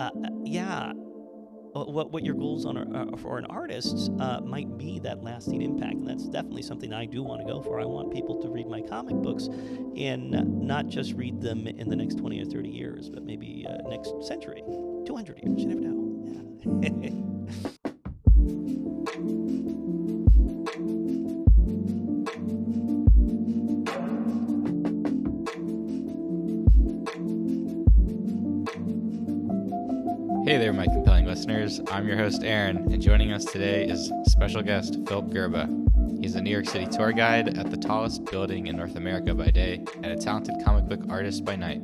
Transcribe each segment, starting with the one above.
uh, yeah, uh, what what your goals on a, uh, for an artist uh, might be that lasting impact, and that's definitely something I do want to go for. I want people to read my comic books, and not just read them in the next twenty or thirty years, but maybe uh, next century, two hundred years. You never know. Yeah. I'm your host, Aaron, and joining us today is special guest Phillip Gerba. He's a New York City tour guide at the tallest building in North America by day and a talented comic book artist by night.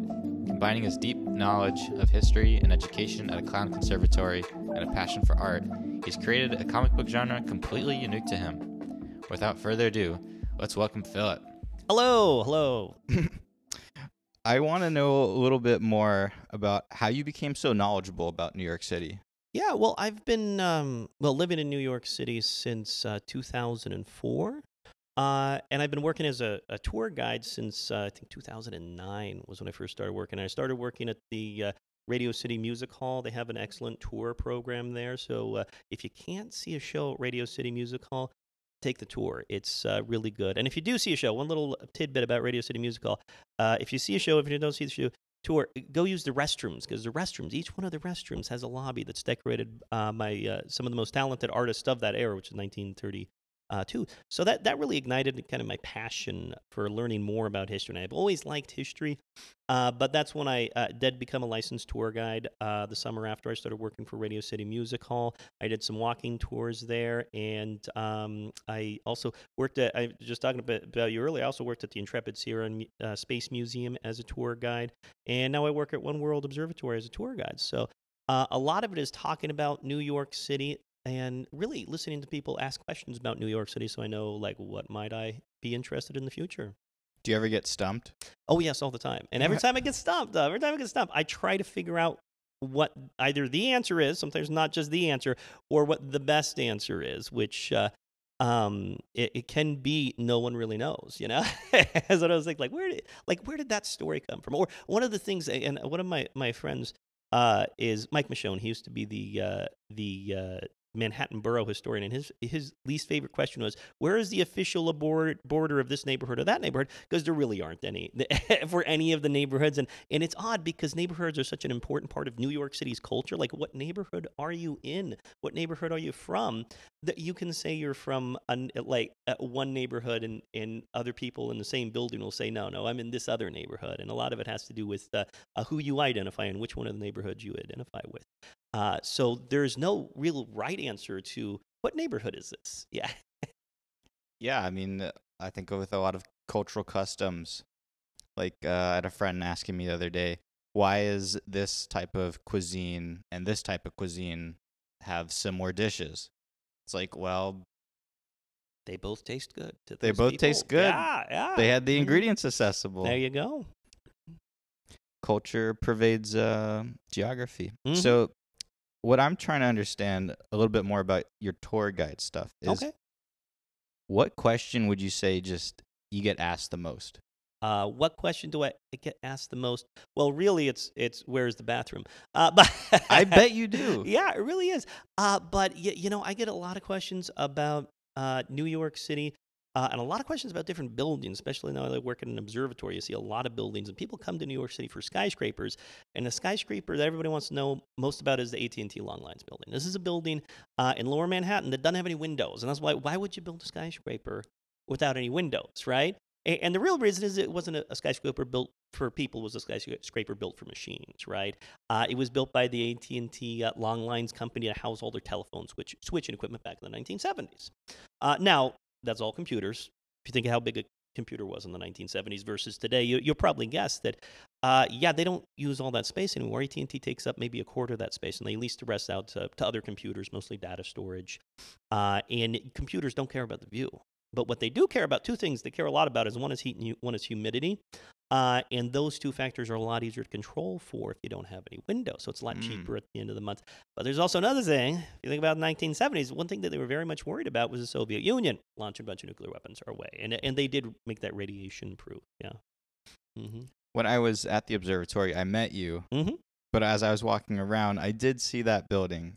Combining his deep knowledge of history and education at a clown conservatory and a passion for art, he's created a comic book genre completely unique to him. Without further ado, let's welcome Phillip. Hello, hello. I want to know a little bit more about how you became so knowledgeable about New York City. Yeah, well, I've been um, well living in New York City since uh, 2004, uh, and I've been working as a, a tour guide since uh, I think 2009 was when I first started working. I started working at the uh, Radio City Music Hall. They have an excellent tour program there. So uh, if you can't see a show at Radio City Music Hall, take the tour. It's uh, really good. And if you do see a show, one little tidbit about Radio City Music Hall: uh, if you see a show, if you don't see the show tour, go use the restrooms because the restrooms, each one of the restrooms has a lobby that's decorated uh, by uh, some of the most talented artists of that era, which is 1930 uh, too. So that that really ignited kind of my passion for learning more about history. And I've always liked history, uh, but that's when I uh, did become a licensed tour guide. Uh, the summer after I started working for Radio City Music Hall, I did some walking tours there, and um, I also worked at. I was just talking about, about you earlier. I also worked at the Intrepid Sea, Air uh, Space Museum as a tour guide, and now I work at One World Observatory as a tour guide. So. Uh, a lot of it is talking about New York City, and really listening to people ask questions about New York City so I know like what might I be interested in the future. Do you ever get stumped? Oh yes, all the time. And every time I get stumped, uh, every time I get stumped, I try to figure out what either the answer is, sometimes not just the answer, or what the best answer is, which uh, um, it, it, can be no one really knows, you know. As I was like, like where did like where did that story come from? Or one of the things, and one of my my friends uh, is Mike Miscione. He used to be the uh, the uh, Manhattan borough historian, and his his least favorite question was, "Where is the official border of this neighborhood or that neighborhood?" Because there really aren't any for any of the neighborhoods, and and it's odd because neighborhoods are such an important part of New York City's culture. Like, what neighborhood are you in? What neighborhood are you from? That you can say you're from a, like one neighborhood, and and other people in the same building will say, "No, no, I'm in this other neighborhood," and a lot of it has to do with uh, uh, who you identify and which one of the neighborhoods you identify with. Uh, so there's no real right answer to what neighborhood is this? Yeah. yeah, I mean, uh, I think with a lot of cultural customs, like uh, I had a friend asking me the other day, why is this type of cuisine and this type of cuisine have similar dishes? It's like, well, they both taste good. they both people. taste good. Yeah, yeah. They had the mm-hmm. ingredients accessible. There you go. Culture pervades uh, geography. Mm-hmm. So what I'm trying to understand a little bit more about your tour guide stuff is okay. what question would you say just you get asked the most? Uh, what question do I get asked the most? Well, really, it's it's where's the bathroom? Uh, but I bet you do. Yeah, it really is. Uh, but y- you know, I get a lot of questions about uh, New York City uh, and a lot of questions about different buildings, especially now that I work at an observatory. You see a lot of buildings, and people come to New York City for skyscrapers. And the skyscraper that everybody wants to know most about is the AT&T Long Lines building. This is a building uh, in Lower Manhattan that doesn't have any windows, and that's why. Why would you build a skyscraper without any windows, right? And, and the real reason is it wasn't a, a, skyscraper built for people; was a skyscraper built for machines, right? Uh, it was built by the AT&T uh, Long Lines company to house all their telephone switch switching equipment back in the 1970s. Uh, now that's all computers. If you think of how big a computer was in the 1970s versus today, you, will probably guess that, uh, yeah, they don't use all that space anymore. AT&T takes up maybe a quarter of that space, and they lease the rest out to, to other computers, mostly data storage. Uh, and computers don't care about the view. But what they do care about, two things they care a lot about is one is heat and one is humidity. Uh, and those two factors are a lot easier to control for if you don't have any windows. So it's a lot mm. cheaper at the end of the month. But there's also another thing. If you think about the 1970s, one thing that they were very much worried about was the Soviet Union launching a bunch of nuclear weapons our way. And, and they did make that radiation proof. Yeah. Mm-hmm. When I was at the observatory, I met you. Mm-hmm. But as I was walking around, I did see that building,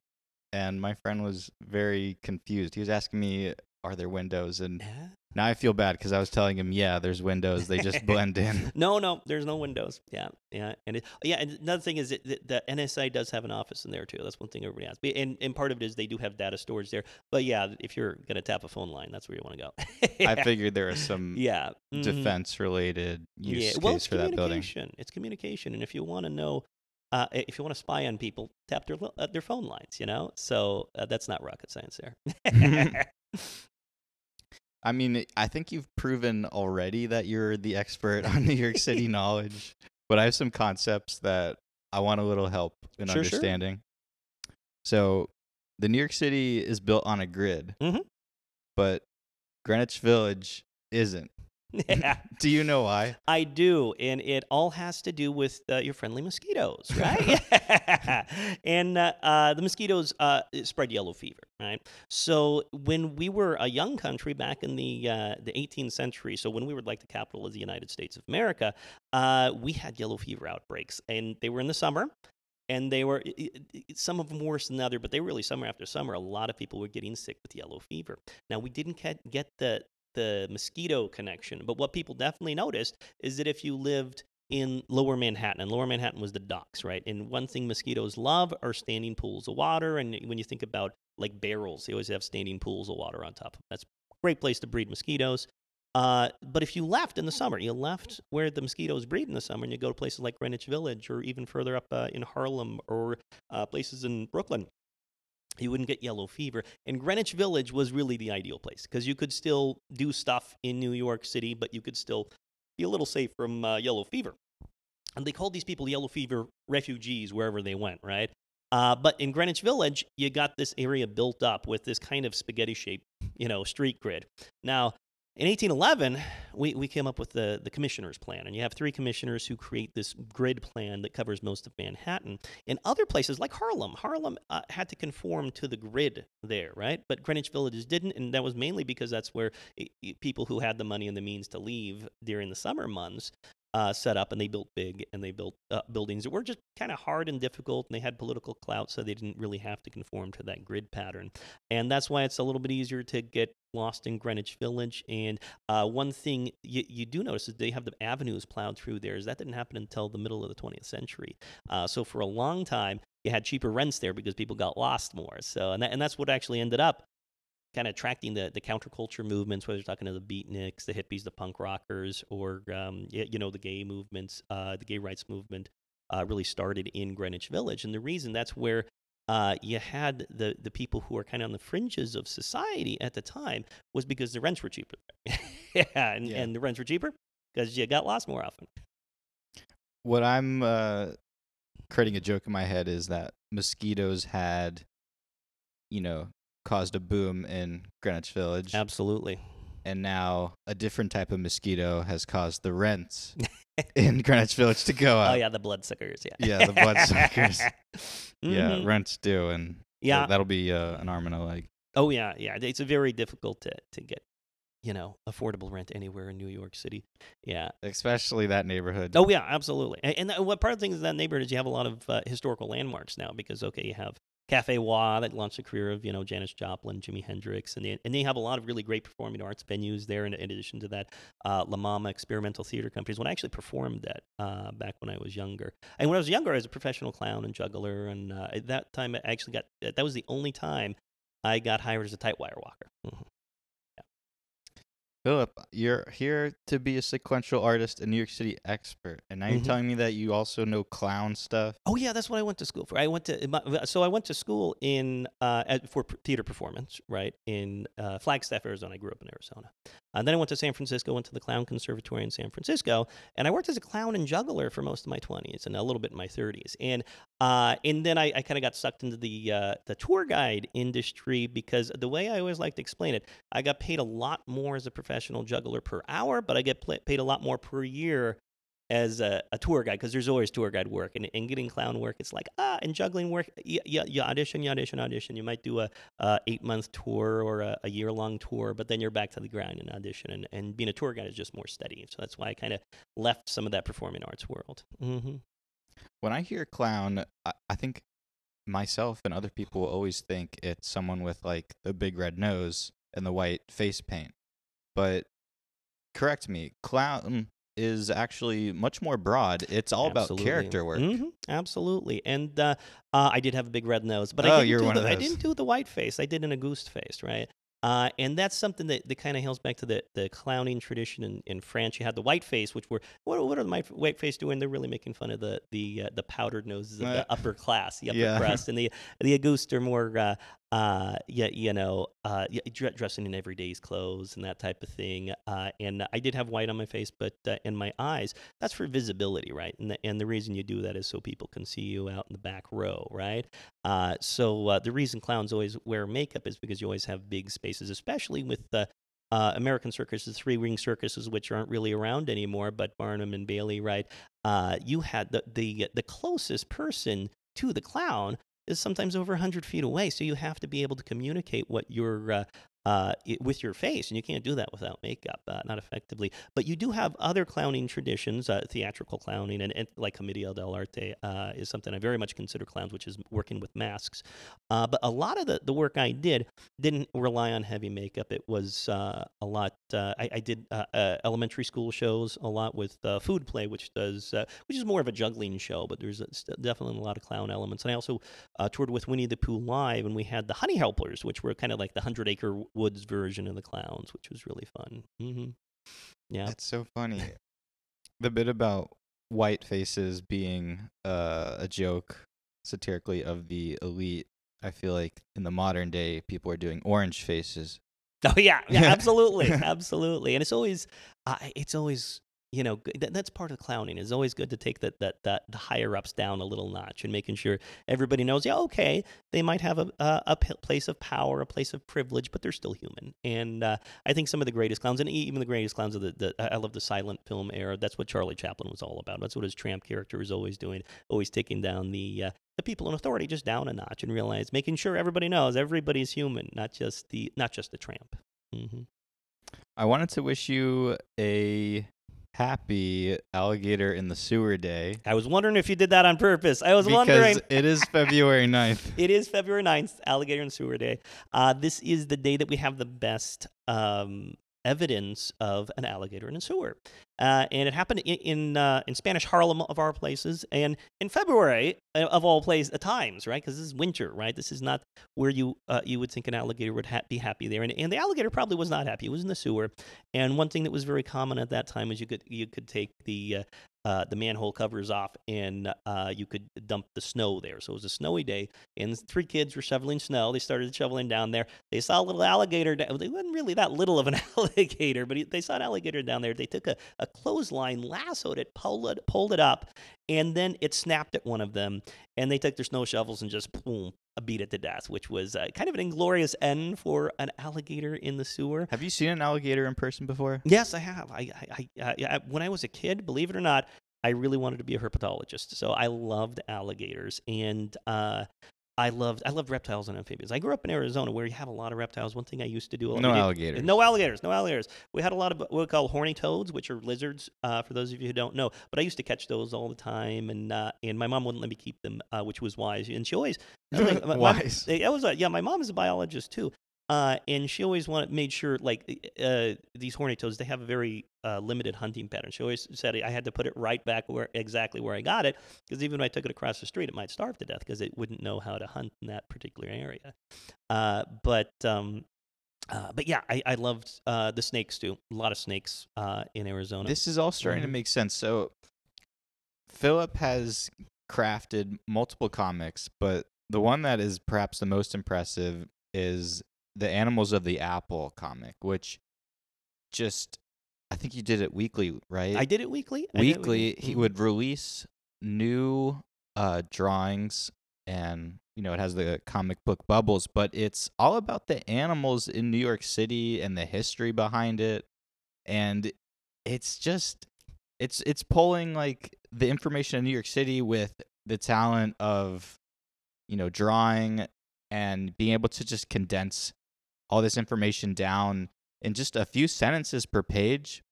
and my friend was very confused. He was asking me, "Are there windows?" And Yeah. now I feel bad because I was telling him, "Yeah, there's windows. They just blend in." No, no, there's no windows. Yeah, yeah, and it, yeah, and another thing is that the, the NSA does have an office in there too. That's one thing everybody asks. And and part of it is they do have data storage there. But yeah, if you're gonna tap a phone line, that's where you want to go. I figured there was some yeah, mhm. defense-related use yeah. case Well, it's for that building. communication. It's communication, and if you want to know. Uh, if you want to spy on people, tap their uh, their phone lines. You know, so uh, that's not rocket science there. I mean, I think you've proven already that you're the expert on New York City knowledge, but I have some concepts that I want a little help in Sure, sure. understanding. So, the New York City is built on a grid, Mhm. but Greenwich Village isn't. Yeah. Do you know why? I do, and it all has to do with uh, your friendly mosquitoes, right? and uh, uh, the mosquitoes uh, spread yellow fever, right? So when we were a young country back in the uh, the 18th century, so when we were like the capital of the United States of America, uh, we had yellow fever outbreaks, and they were in the summer. And they were some of them worse than the other, but they were really summer after summer. A lot of people were getting sick with yellow fever. Now we didn't get the the mosquito connection, but what people definitely noticed is that if you lived in lower Manhattan, and lower Manhattan was the docks, right? And one thing mosquitoes love are standing pools of water. And when you think about like barrels, they always have standing pools of water on top. That's a great place to breed mosquitoes. Uh, but if you left in the summer, you left where the mosquitoes breed in the summer, and you go to places like Greenwich Village or even further up uh, in Harlem or uh, places in Brooklyn, you wouldn't get yellow fever. And Greenwich Village was really the ideal place because you could still do stuff in New York City, but you could still be a little safe from uh, yellow fever. And they called these people yellow fever refugees wherever they went, right? Uh, but in Greenwich Village, you got this area built up with this kind of spaghetti shaped, you know, street grid. Now, in 1811, we, we came up with the, the commissioner's plan, and you have three commissioners who create this grid plan that covers most of Manhattan. In other places like Harlem, Harlem uh, had to conform to the grid there, right? But Greenwich Villages didn't, and that was mainly because that's where i- i- people who had the money and the means to leave during the summer months uh, set up, and they built big, and they built uh, buildings that were just kind of hard and difficult, and they had political clout, so they didn't really have to conform to that grid pattern. And that's why it's a little bit easier to get lost in Greenwich Village. And uh, one thing you, you do notice is they have the avenues plowed through there. Is that didn't happen until the middle of the 20th century. Uh, so for a long time, you had cheaper rents there because people got lost more. So and that, and that's what actually ended up kind of attracting the, the counterculture movements, whether you're talking to the beatniks, the hippies, the punk rockers, or um, you know the gay movements, uh, the gay rights movement uh, really started in Greenwich Village, and the reason that's where uh, you had the the people who were kind of on the fringes of society at the time was because the rents were cheaper. yeah, and, Yeah. and the rents were cheaper because you got lost more often. What I'm uh, creating a joke in my head is that mosquitoes had, you know, caused a boom in Greenwich Village, Absolutely. and now a different type of mosquito has caused the rents in Greenwich Village to go up. oh yeah, the bloodsuckers. Yeah. Yeah, the bloodsuckers. Yeah, Mhm. rents do, and Yeah. that- that'll be uh, an arm and a leg. Oh yeah, yeah. It's very difficult to to get, you know, affordable rent anywhere in New York City. Yeah. Especially that neighborhood. Oh yeah, absolutely. And, and that- what part of the thing is that neighborhood is you have a lot of uh, historical landmarks now because okay, you have Cafe Wha that launched the career of you know Janis Joplin, Jimi Hendrix, and they, and they have a lot of really great performing arts venues there. In, in addition to that, uh, La Mama Experimental Theater Companies. When I actually performed that uh, back when I was younger, and when I was younger, I was a professional clown and juggler, and uh, at that time I actually got that was the only time I got hired as a tight wire walker. Phillip, you're here to be a sequential artist, a New York City expert, and now you're Mhm. telling me that you also know clown stuff. Oh yeah, that's what I went to school for. I went to my- so I went to school in uh, for theater performance, right in uh, Flagstaff, Arizona. I grew up in Arizona, and then I went to San Francisco. Went to the Clown Conservatory in San Francisco, and I worked as a clown and juggler for most of my twenties and a little bit in my thirties. And uh, and then I, I kind of got sucked into the uh, the tour guide industry because the way I always like to explain it, I got paid a lot more as a professional juggler per hour, but I get pla paid a lot more per year as a, a tour guide because there's always tour guide work and, and getting clown work it's like ah and juggling work you, you, you audition you audition audition. You might do a, a eight month tour or a, a year long tour but then you're back to the grind and audition and, and being a tour guide is just more steady. So that's why i kind of left some of that performing arts world. Hmm When I hear clown, I, I think myself and other people always think it's someone with like the big red nose and the white face paint. But correct me, clown is actually much more broad. It's all about character work. Mhm, absolutely. And uh, uh, I did have a big red nose, but Oh, I didn't you're do the, I didn't do the white face. I did an Auguste face, right? Uh, and that's something that, that kind of hails back to the, the clowning tradition in, in France. You had the white face, which were what, what are the white- white face doing? They're really making fun of the the uh, the powdered noses of Uh, the upper class, the upper yeah. crust, and the the Auguste are more uh, yeah, you know, uh, dressing in everyday's clothes and that type of thing. Uh, and I did have white on my face, but uh, in my eyes, that's for visibility, right? And the, and the reason you do that is so people can see you out in the back row, right? Uh, so uh, the reason clowns always wear makeup is because you always have big spaces, especially with the uh, American circuses, three ring circuses, which aren't really around anymore, but Barnum and Bailey, right? Uh, you had the, the the closest person to the clown is sometimes over 100 feet away, so you have to be able to communicate what you're uh, uh, with your face, and you can't do that without makeup, uh, not effectively. But you do have other clowning traditions, uh, theatrical clowning, and, and like Commedia dell'arte uh, is something I very much consider clowns, which is working with masks. Uh, but a lot of the, the work I did didn't rely on heavy makeup. It was uh, a lot. I, I did elementary school shows a lot with Food Play, which does which is more of a juggling show, but there's definitely a lot of clown elements. And I also toured with Winnie the Pooh live, and we had the Honey Helpers, which were kind of like the Hundred Acre Woods version of the clowns, which was really fun. hmm Yeah. That's so funny. the bit about white faces being uh, a joke satirically of the elite. I feel like in the modern day, people are doing orange faces. Oh yeah, yeah, absolutely, absolutely. And it's always, uh, it's always, you know, that's part of clowning. It's always good to take that that that the higher ups down a little notch and making sure everybody knows. Yeah, okay, they might have a a place of power, a place of privilege, but they're still human. And uh, I think some of the greatest clowns, and even the greatest clowns of the, the I love the silent film era. That's what Charlie Chaplin was all about. That's what his tramp character was always doing, always taking down the. Uh, the people in authority just down a notch and realize making sure everybody knows everybody's human, not just the not just the tramp. hmm I wanted to wish you a happy alligator in the sewer day I was wondering if you did that on purpose. I was because wondering. it is February 9th. It is February 9th, Alligator and Sewer Day. Uh, this is the day that we have the best um, evidence of an alligator in a sewer. Uh, and it happened in in, uh, in Spanish Harlem of our places, and in February uh, of all places, uh, times, right? Because this is winter, right? This is not where you uh, you would think an alligator would ha- be happy there, and, and the alligator probably was not happy. It was in the sewer, and one thing that was very common at that time is you could you could take the uh, the manhole covers off, and uh, you could dump the snow there. So it was a snowy day, and three kids were shoveling snow. They started shoveling down there. They saw a little alligator. da- It wasn't really that little of an alligator, but he- they saw an alligator down there. They took a, a clothesline, lassoed it, pulled it, pulled it up, and then it snapped at one of them. And they took their snow shovels and just boom, beat it to death, which was uh, kind of an inglorious end for an alligator in the sewer. Have you seen an alligator in person before? Yes, I have. I, I, I, I, when I was a kid, believe it or not, I really wanted to be a herpetologist. So I loved alligators, and uh, I loved I loved reptiles and amphibians. I grew up in Arizona, where you have a lot of reptiles. One thing I used to do a lot No did- alligators. no alligators, no alligators. We had a lot of what we call horny toads, which are lizards. Uh, for those of you who don't know, but I used to catch those all the time, and uh, and my mom wouldn't let me keep them, uh, which was wise. And she always my- Wise. I was a, yeah. My mom is a biologist too, uh, and she always wanted made sure like uh, these horny toads they have a very uh, limited hunting pattern. She always said I had to put it right back where exactly where I got it because even if I took it across the street, it might starve to death because it wouldn't know how to hunt in that particular area. Uh, but um, uh, but yeah, I, I loved uh, the snakes too. A lot of snakes uh, in Arizona. This is all starting to Mhm. make sense. So, Phillip has crafted multiple comics, but the one that is perhaps the most impressive is the Animals of the Apple comic, which just I think you did it weekly, right? I did it weekly. Did it weekly. He Mhm. would release new uh, drawings, and you know it has the comic book bubbles, but it's all about the animals in New York City and the history behind it, and it's just it's it's pulling like the information in New York City with the talent of you know drawing and being able to just condense all this information down in just a few sentences per page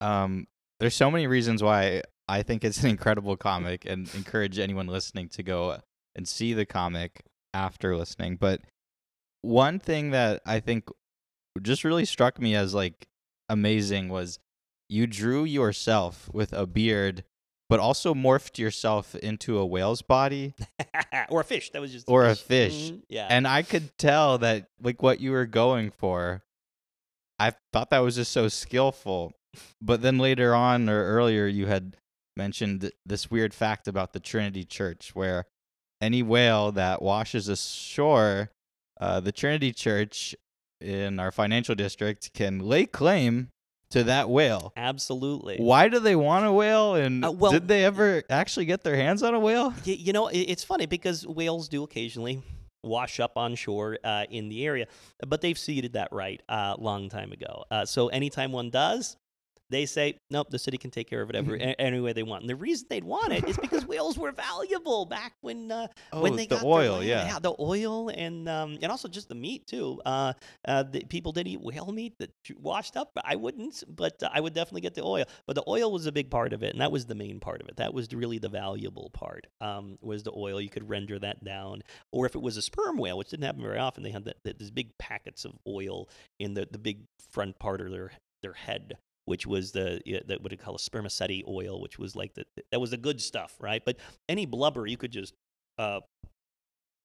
um there's so many reasons why I think it's an incredible comic and encourage anyone listening to go and see the comic after listening. But one thing that I think just really struck me as like amazing was you drew yourself with a beard but also morphed yourself into a whale's body or a fish. That was just or a fish. Mhm, Yeah. and I could tell that like what you were going for. I thought that was just so skillful. But then later on or earlier you had mentioned this weird fact about the Trinity Church where any whale that washes ashore, uh, the Trinity Church in our financial district can lay claim to that whale. Absolutely. Why do they want a whale? And Uh, well- did they ever actually get their hands on a whale? Y- you know, it's funny because whales do occasionally wash up on shore uh, in the area, but they've seeded that right a long time ago. Uh, so anytime one does, they say, nope, the city can take care of it every, any way they want. And the reason they'd want it is because whales were valuable back when uh, when Oh, they the got oil, land. yeah. the oil and um, and also just the meat too. Uh, uh, the, people did eat whale meat that washed up. I wouldn't, but uh, I would definitely get the oil. But the oil was a big part of it, and that was the main part of it. That was really the valuable part. Um, was the oil? You could render that down, or if it was a sperm whale, which didn't happen very often, they had that, that these big packets of oil in the the big front part of their their head which was the yeah, that what they call a spermaceti oil, which was like the that was the good stuff, right? But any blubber you could just uh,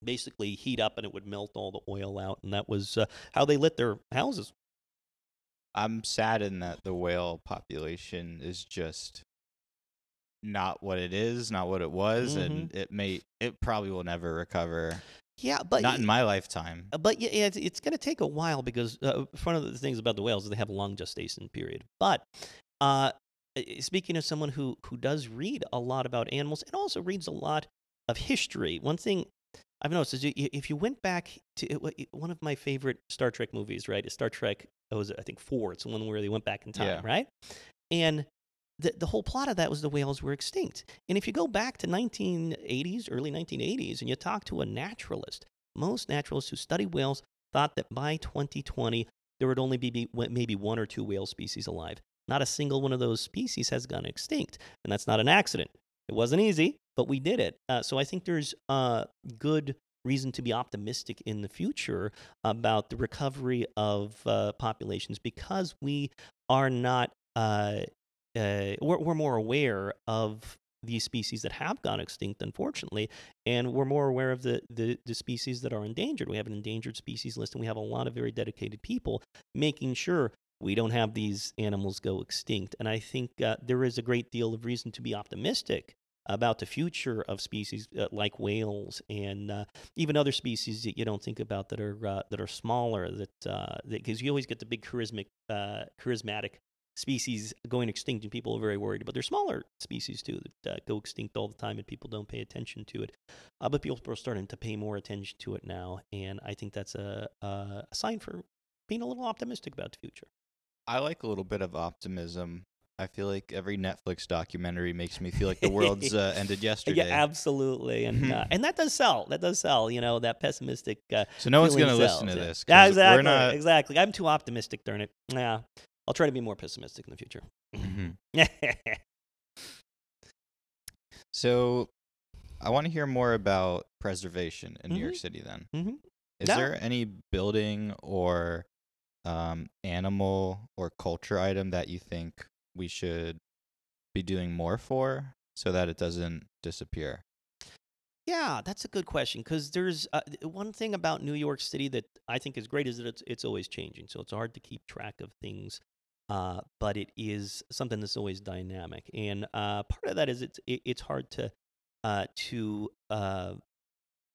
basically heat up and it would melt all the oil out, and that was uh, how they lit their houses. I'm saddened that the whale population is just not what it is, not what it was, and it may it probably will never recover. Yeah, but not in my lifetime. Uh, But yeah, it's, it's going to take a while because uh, one of the things about the whales is they have a long gestation period. But uh, speaking of someone who who does read a lot about animals and also reads a lot of history, one thing I've noticed is if you went back to it, one of my favorite Star Trek movies, right? Is Star Trek. It was I think four. It's the one where they went back in time, Yeah. right? And the, the whole plot of that was the whales were extinct. And if you go back to 1980s, early 1980s, and you talk to a naturalist, most naturalists who study whales thought that by 2020 there would only be be- maybe one or two whale species alive. Not a single one of those species has gone extinct, and that's not an accident. It wasn't easy, but we did it. Uh, so I think there's uh, good reason to be optimistic in the future about the recovery of uh, populations because we are not uh, uh, we're, we're more aware of these species that have gone extinct, unfortunately, and we're more aware of the, the, the species that are endangered. We have an endangered species list, and we have a lot of very dedicated people making sure we don't have these animals go extinct. And I think uh, there is a great deal of reason to be optimistic about the future of species uh, like whales and uh, even other species that you don't think about that are uh, that are smaller. That because you always get the big charismatic uh, charismatic species going extinct, and people are very worried. But there's smaller species too that uh, go extinct all the time, and people don't pay attention to it. Uh, but people are starting to pay more attention to it now, and I think that's a, a sign for being a little optimistic about the future. I like a little bit of optimism. I feel like every Netflix documentary makes me feel like the world's uh, ended yesterday. Yeah, absolutely, and uh, and that does sell. That does sell. You know, that pessimistic. Uh, so no one's going to listen to this. yeah. Exactly. We're not. Exactly. I'm too optimistic. Darn it. Yeah, I'll try to be more pessimistic in the future. Mhm. So, I want to hear more about preservation in New York Mhm. City. Then, Mhm. is there any building or um, animal or culture item that you think we should be doing more for so that it doesn't disappear? Yeah, that's a good question because there's uh, one thing about New York City that I think is great is that it's it's always changing, so it's hard to keep track of things. Uh, but it is something that's always dynamic, and uh, part of that is it's it, it's hard to uh, to uh,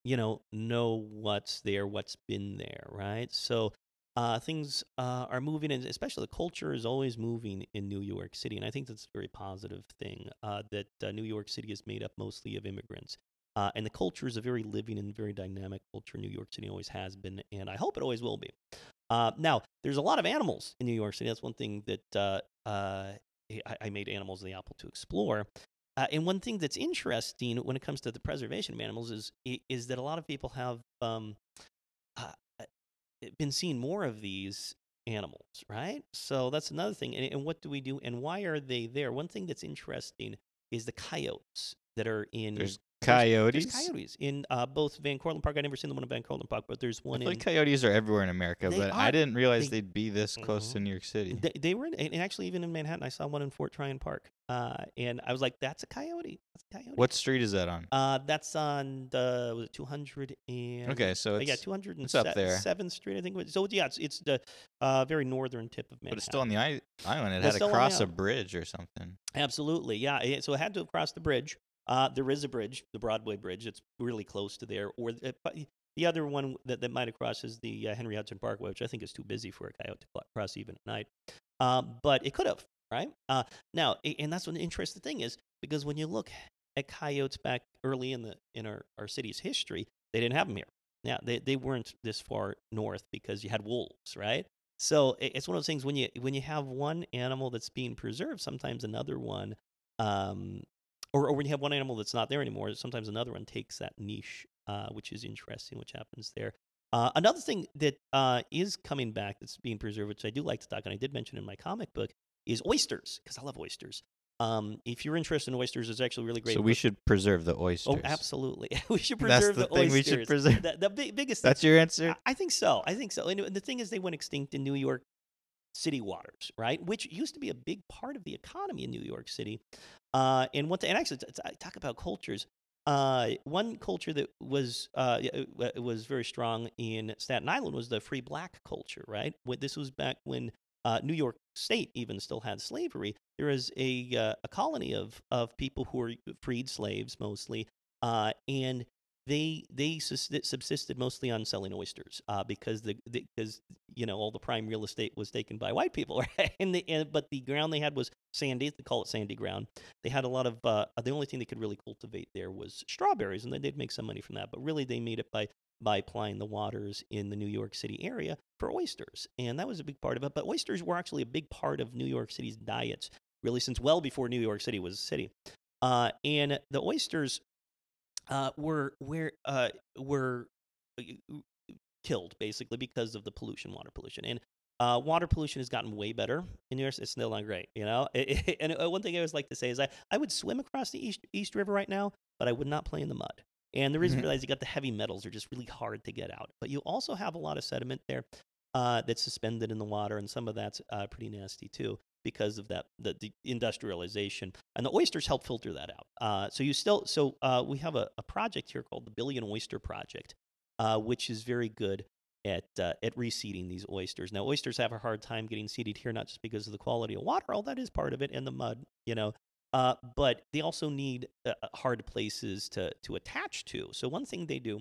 you know know what's there, what's been there, right? So uh, things uh, are moving, and especially the culture is always moving in New York City, and I think that's a very positive thing. That New York City is made up mostly of immigrants. And the culture is a very living and very dynamic culture. New York City always has been, and I hope it always will be. Uh, now, there's a lot of animals in New York City. That's one thing that uh, uh, I, I made Animals of the Apple to explore. Uh, and one thing that's interesting when it comes to the preservation of animals is is that a lot of people have um, uh, uh, been seeing more of these animals, right? So that's another thing. And, and what do we do? And why are they there? One thing that's interesting is the coyotes that are in. There's- coyotes. There's coyotes in uh, both Van Cortlandt Park. I've never seen the one in Van Cortlandt Park, but there's I one feel in. like coyotes are everywhere in America, but I didn't realize They- would be this close to Mhm. New York City. They, they were in, and actually even in Manhattan, I saw one in Fort Tryon Park, uh, and I was like, "That's a coyote. That's a coyote." What street is that on? Uh, that's on the was it 200 and Okay, so it's yeah, 207th it's up there. Seventh Street, I think. So yeah, it's it's the uh, very northern tip of Manhattan. but it's still on the island. It It's had to cross a bridge or something. Absolutely, yeah. it- So it had to cross the bridge. Uh, there is a bridge, the Broadway Bridge. It's really close to there. Or the, the other one that, that might have crossed is the uh, Henry Hudson Parkway, which I think is too busy for a coyote to cross even at night. Um, but it could have, right? Uh, now, and that's the interesting thing is because when you look at coyotes back early in the in our, our city's history, they didn't have them here. Yeah, they, they weren't this far north because you had wolves, right? So it's one of those things when you when you have one animal that's being preserved, sometimes another one, um, or, or when you have one animal that's not there anymore, sometimes another one takes that niche, uh, which is interesting, which happens there. Uh, another thing that uh, is coming back that's being preserved, which I do like to talk, and I did mention in my comic book, is oysters because I love oysters. Um, if you're interested in oysters, it's actually really great. So we book. should preserve the oysters. Oh, absolutely. we should That's preserve the the, thing oysters. we should preserve. The, the big, biggest thing That's your answer. I- I think so. I think so. And the thing is, they went extinct in New York City waters, right? Which used to be a big part of the economy in New York City. Uh, and what? The, and actually, I talk about cultures. Uh, one culture that was uh, was very strong in Staten Island was the free black culture, right? This was back when uh, New York State even still had slavery. There was a uh, a colony of of people who were freed slaves mostly, uh, and they they subsisted mostly on selling oysters uh, because the because you know all the prime real estate was taken by white people, right? And, the, and but the ground they had was sandy. They call it sandy ground. They had a lot of uh, the only thing they could really cultivate there was strawberries, and they did make some money from that. But really, they made it by by applying the waters in the New York City area for oysters, and that was a big part of it. But oysters were actually a big part of New York City's diets, really since well before New York City was a city. Uh, and the oysters uh, were were uh, were uh, killed basically because of the pollution, water pollution, and uh, water pollution has gotten way better in New York. It's still not great, you know. and uh, one thing I always like to say is I, I would swim across the East East River right now, but I would not play in the mud. And the reason Mhm. for that is you got the heavy metals are just really hard to get out. But you also have a lot of sediment there uh, that's suspended in the water, and some of that's uh, pretty nasty too because of that the, the industrialization. And the oysters help filter that out. Uh, so you still so uh, we have a, a project here called the Billion Oyster Project, uh, which is very good at uh, at reseeding these oysters. Now oysters have a hard time getting seeded here, not just because of the quality of water, all that is part of it, and the mud, you know. Uh, but they also need uh, hard places to to attach to. So one thing they do,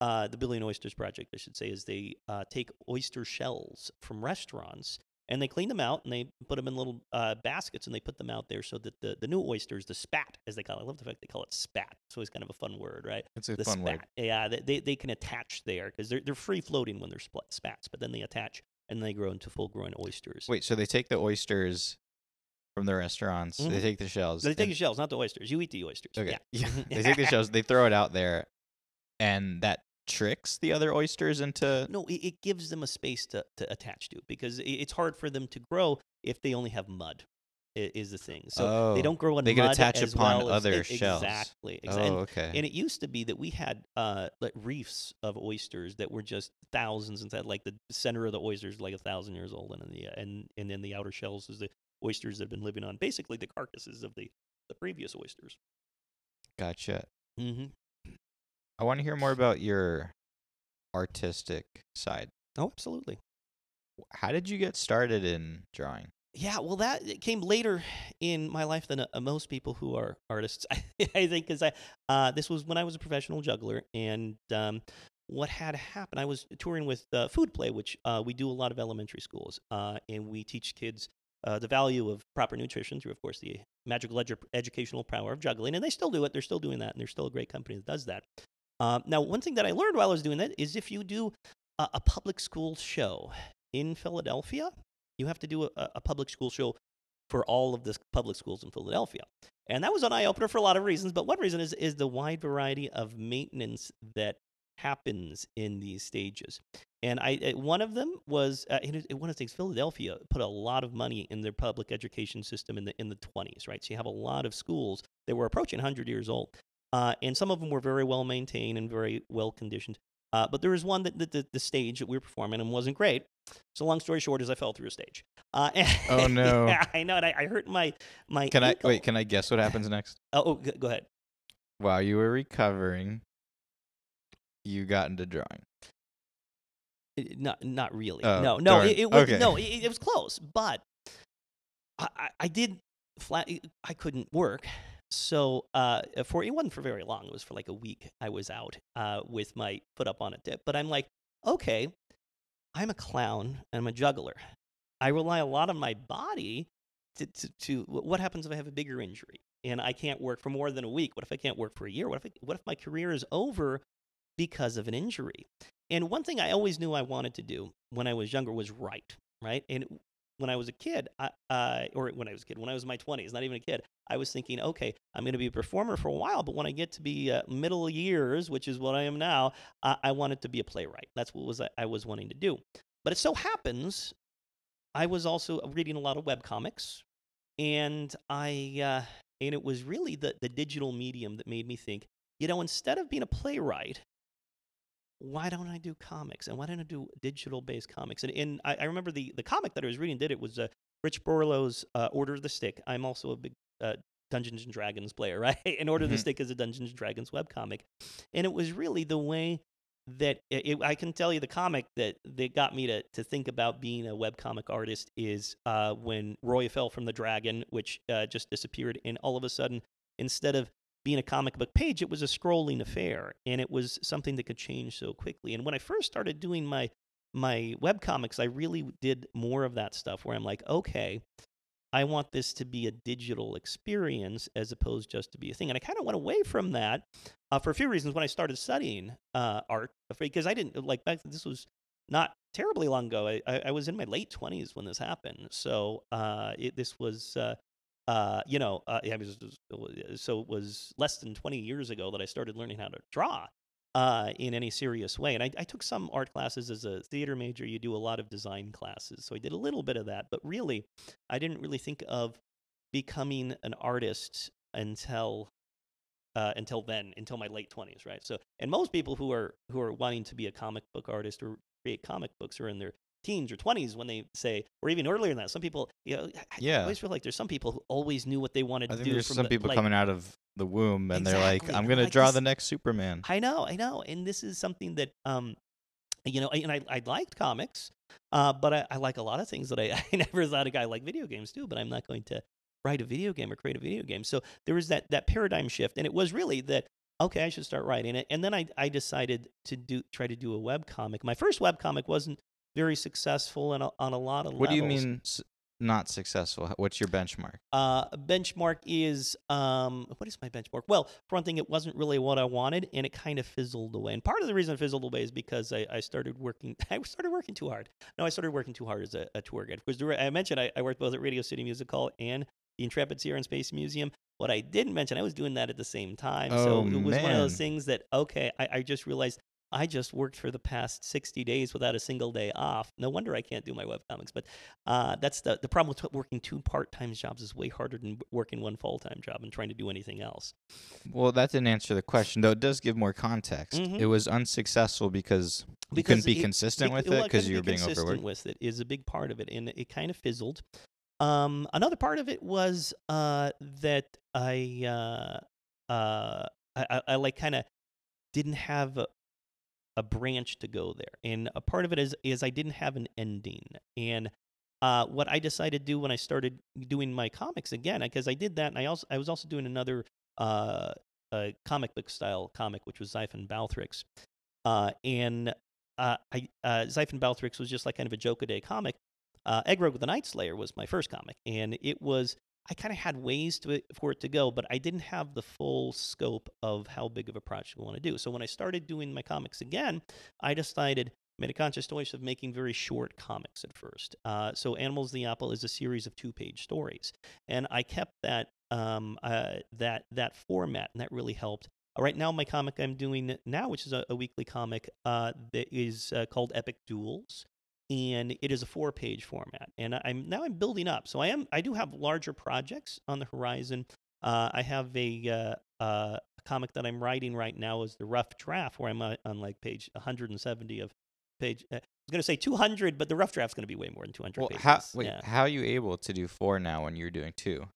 the Billion Oysters Project, I should say, is they take oyster shells from restaurants and they clean them out and they put them in little uh, baskets and they put them out there so that the, the new oysters, the spat, as they call it, I love the fact they call it spat. It's always kind of a fun word, right? It's a the fun spat. word. Yeah, they, they, they can attach there because they're, they're free floating when they're split spats, but then they attach and they grow into full grown oysters. Wait, so they take the oysters from the restaurants. They Mhm. take the shells. they take the shells, not the oysters. You eat the oysters. Okay. Yeah. they take the shells. They throw it out there, and that tricks the other oysters into. No, it, it gives them a space to, to attach to because i it's hard for them to grow if they only have mud. Is the thing. So oh, they don't grow in they can mud attach as upon well as- other e- shells. Exactly. Oh, exa- and, okay. and it used to be that we had uh, like reefs of oysters that were just thousands and that like the center of the oysters like a thousand years old, and then the and and then the outer shells is the oysters that have been living on basically the carcasses of the the previous oysters. gotcha. Mm-hmm. I want to hear more about your artistic side. Oh, absolutely. How did you get started in drawing? Yeah, well, that came later in my life than uh, most people who are artists. I think because I uh, this was when I was a professional juggler, and um, what had happened, I was touring with uh, Food Play, which uh, we do a lot of elementary schools, uh, and we teach kids uh, the value of proper nutrition through, of course, the magical edu- educational power of juggling, and they still do it. They're still doing that, and they're still a great company that does that. Uh, now, one thing that I learned while I was doing that is if you do a, a public school show in Philadelphia, you have to do a, a public school show for all of the public schools in Philadelphia. And that was an eye opener for a lot of reasons, but one reason is, is the wide variety of maintenance that happens in these stages. And I one of them was uh, one of the things Philadelphia put a lot of money in their public education system in the in the 20s, right? So you have a lot of schools that were approaching 100 years old, uh, and some of them were very well maintained and very well conditioned. Uh, but there was one that, that the, the stage that we were performing and wasn't great. So long story short is I fell through a stage. Uh, Oh, no. yeah, I know. And I, I hurt my my. Can I wait? Can I guess what happens next? Oh, oh, go go ahead. While you were recovering, you got into drawing. It- Not not really. Oh, no, no, it, it was Okay. no, it, it was close, but I, I, I did flat. I couldn't work, so uh, for it wasn't for very long. It was for like a week. I was out uh, with my foot up on a dip. But I'm like, okay, I'm a clown and I'm a juggler. I rely a lot on my body to, to, to what happens if I have a bigger injury and I can't work for more than a week? What if I can't work for a year? What if I, what if my career is over because of an injury? And one thing I always knew I wanted to do when I was younger was write, right? And when I was a kid, I, uh, or when I was a kid, when I was in my 20s, not even a kid, I was thinking, okay, I'm going to be a performer for a while, but when I get to be uh, middle years, which is what I am now, uh, I wanted to be a playwright. That's what was I, I was wanting to do. But it so happens I was also reading a lot of webcomics, and I uh, and it was really the the digital medium that made me think, you know, instead of being a playwright, why don't I do comics? And why don't I do digital based comics? And, and I, I remember the, the comic that I was reading did it was uh, Rich Burlew's uh, Order of the Stick. I'm also a big uh, Dungeons and Dragons player, right? And Order of the Mhm. Stick is a Dungeons and Dragons webcomic. And it was really the way that it, it- I can tell you the comic that, that got me to, to think about being a webcomic artist is uh, when Roy fell from the dragon, which uh, just disappeared. And all of a sudden, instead of being a comic book page, it was a scrolling affair, and it was something that could change so quickly. And when I first started doing my my web comics, I really did more of that stuff where I'm like, okay, I want this to be a digital experience as opposed just to be a thing. And I kind of went away from that uh, for a few reasons when I started studying uh, art because I didn't like back. This was not terribly long ago. I, I, was in my late twenties when this happened, so uh, it, this was. Uh, uh, you know, uh, it was, so it was less than 20 years ago that I started learning how to draw uh, in any serious way. And I, I took some art classes as a theater major. You do a lot of design classes. So I did a little bit of that. But really, I didn't really think of becoming an artist until. Uh, until then, until my late twenties, right? So, and most people who are who are wanting to be a comic book artist or create comic books are in their teens or twenties when they say, or even earlier than that. Some people, you know, I- Yeah. always feel like there's some people who always knew what they wanted to do. there's some the- people like, coming out of the womb and they're like, I'm gonna like, draw this- the next Superman. I know, I know, and this is something that um, you know, and I I liked comics, uh, but I, I like a lot of things that I, I never thought a guy like video games too. But I'm not going to write a video game or create a video game. So there was that that paradigm shift, and it was really that okay, I should start writing it. And then I I decided to do try to do a web comic. My first web comic wasn't very successful and on a lot of levels What do you mean not successful? What's your benchmark? Uh, benchmark is um, what is my benchmark? Well, for one thing, it wasn't really what I wanted, and it kind of fizzled away. And part of the reason it fizzled away is because I, I started working. I started working too hard. No, I started working too hard as a, a tour guide. Because I mentioned I, I worked both at Radio City Music Hall and the Intrepid Sea, Air and Space Museum. What I didn't mention, I was doing that at the same time. so Oh, it was one of those things that okay, I, I just realized. I just worked for the past 60 days without a single day off. No wonder I can't do my webcomics. But uh, that's the, the problem with working two part time jobs is way harder than working one full time job and trying to do anything else. Well, that didn't answer the question, though. It does give more context. Mhm. It was unsuccessful because, you couldn't be it- consistent It- with well, it because you were be being consistent overworked. with it is a big part of it, and it kind of fizzled. Um, another part of it was uh, that I, uh, uh, I, I, I like kind of didn't have a, a branch to go there, and a part of it is is I didn't have an ending, and uh, what I decided to do when I started doing my comics again, because I did that, and I also I was also doing another uh, uh, comic book style comic, which was Xiphon Balthrix, uh, and uh, I uh, Xiphon Balthrix was just like kind of a joke a day comic. Uh, Egg Rogue with the Night Slayer was my first comic, and it was I kind of had ways to for it to go, but I didn't have the full scope of how big of a project I want to do. So when I started doing my comics again, I decided made a conscious choice of making very short comics at first. Uh, so Animals the Apple is a series of two-page stories, and I kept that um, uh, that that format, and that really helped. Uh, Right now, my comic I'm doing now, which is a, a weekly comic, uh, that is uh, called Epic Duels, and it is a four-page format. And I'm now I'm building up, so I am I do have larger projects on the horizon. Uh, I have a uh, uh, comic that I'm writing right now is the rough draft, where I'm uh, on like page 170 of page. Uh, I was going to say 200, but the rough draft's going to be way more than 200 Well, pages. how wait, yeah. how are you able to do four now when you're doing two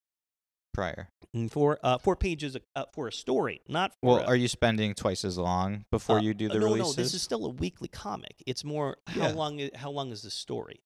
prior? And four uh, four pages uh, for a story, not for Well, a, are you spending twice as long before uh, you do the release? no, releases? No, this is still a weekly comic. It's more how Yeah. long how long is the story?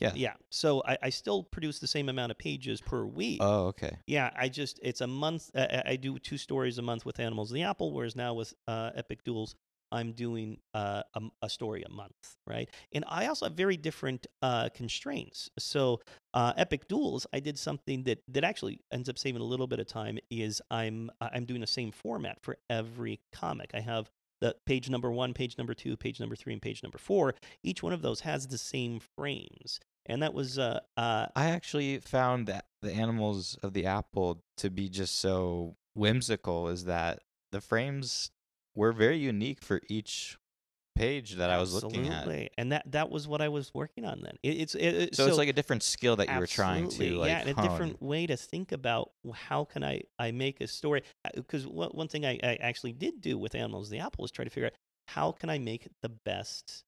yeah. Yeah. So I, I still produce the same amount of pages per week. Oh, okay. yeah, I just it's a month. Uh, I- I do two stories a month with Animals of the Apple, whereas now with uh, Epic Duels, I'm doing uh, a, a story a month, right? And I also have very different uh, constraints. So uh, Epic Duels, I did something that that actually ends up saving a little bit of time. Is I'm I'm doing the same format for every comic. I have the page number one, page number two, page number three, and page number four. Each one of those has the same frames, and that was uh, uh, I actually found that the animals of the apple to be just so whimsical is that the frames were very unique for each page that I was looking at. Absolutely. and that that was what I was working on then. It, it's it, it- So, it's like a different skill that you were trying to like yeah, and a different way to think about how can I I make a story because one one thing I, I actually did do with Animals of the Apple was try to figure out how can I make the best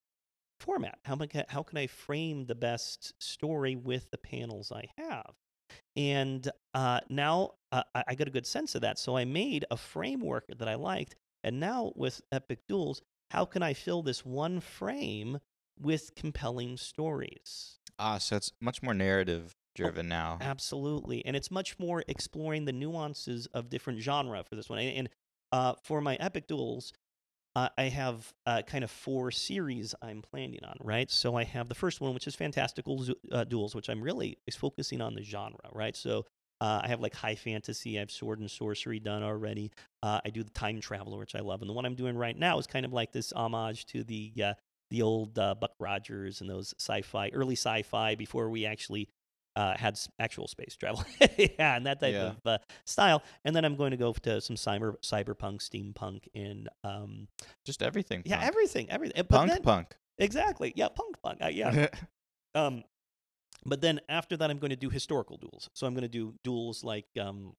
format how am I, ca- how can I frame the best story with the panels I have and uh, now uh, I got a good sense of that so I made a framework that I liked and now with Epic Duels how can I fill this one frame with compelling stories Ah, so it's much more narrative driven now. Absolutely, and it's much more exploring the nuances of different genre for this one. And, and uh, for my epic duels, uh, I have uh, kind of four series I'm planning on. Right, so I have the first one, which is fantastical uh, duels, which I'm really is focusing on the genre. Right, so. Uh, I have like high fantasy. I have sword and sorcery done already. Uh, I do the time traveler, which I love, and the one I'm doing right now is kind of like this homage to the uh, the old uh, Buck Rogers and those sci-fi, early sci-fi before we actually uh, had actual space travel. yeah, and that type Yeah. of uh, style. And then I'm going to go to some cyber cyberpunk, steampunk, and um, Just everything. yeah, punk. everything, everything. But punk then- punk. exactly. Yeah, punk, punk. Uh, yeah. um, but then after that, I'm going to do historical duels. So I'm going to do duels like um,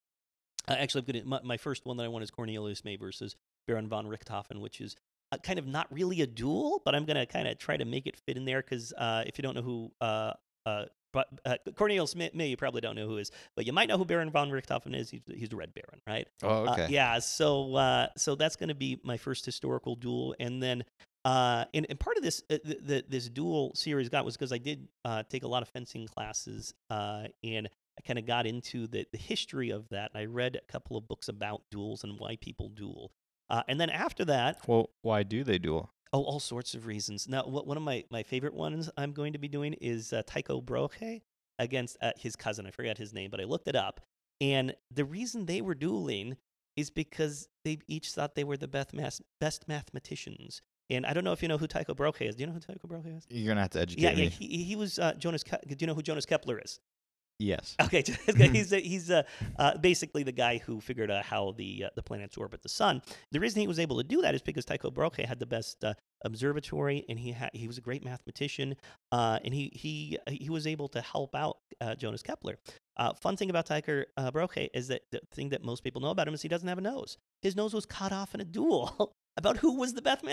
uh, actually, I'm going to my, my first one that I want is Cornelius May versus Baron von Richthofen, which is uh, kind of not really a duel, but I'm going to kind of try to make it fit in there because uh, if you don't know who uh, uh, but, uh, Cornelius May, May, you probably don't know who is, but you might know who Baron von Richthofen is. He's, he's the Red Baron, right? oh, Uh, okay. yeah, so uh, so that's going to be my first historical duel, and then uh, and, and part of this uh, the, the, this duel series got was because I did uh, take a lot of fencing classes, uh, and I kind of got into the, the history of that. And I read a couple of books about duels and why people duel, uh, and then after that, Well, why do they duel? oh, all sorts of reasons. Now, wh- one of my my favorite ones I'm going to be doing is uh, Tycho Brahe against uh, his cousin. I forgot his name, but I looked it up, and the reason they were dueling is because they each thought they were the best math- best mathematicians. And I don't know if you know who Tycho Brahe is. Do you know who Tycho Brahe is? You're gonna have to educate Yeah, yeah. He, he was uh, Jonas. Ke- do you know who Jonas Kepler is? yes. Okay, he's a, he's a, uh, basically the guy who figured out how the uh, the planets orbit the sun. The reason he was able to do that is because Tycho Brahe had the best uh, observatory, and he had he was a great mathematician, uh, and he he he was able to help out uh, Jonas Kepler. Uh, fun thing about Tycho uh, Brahe is that the thing that most people know about him is he doesn't have a nose. His nose was cut off in a duel. About who was the best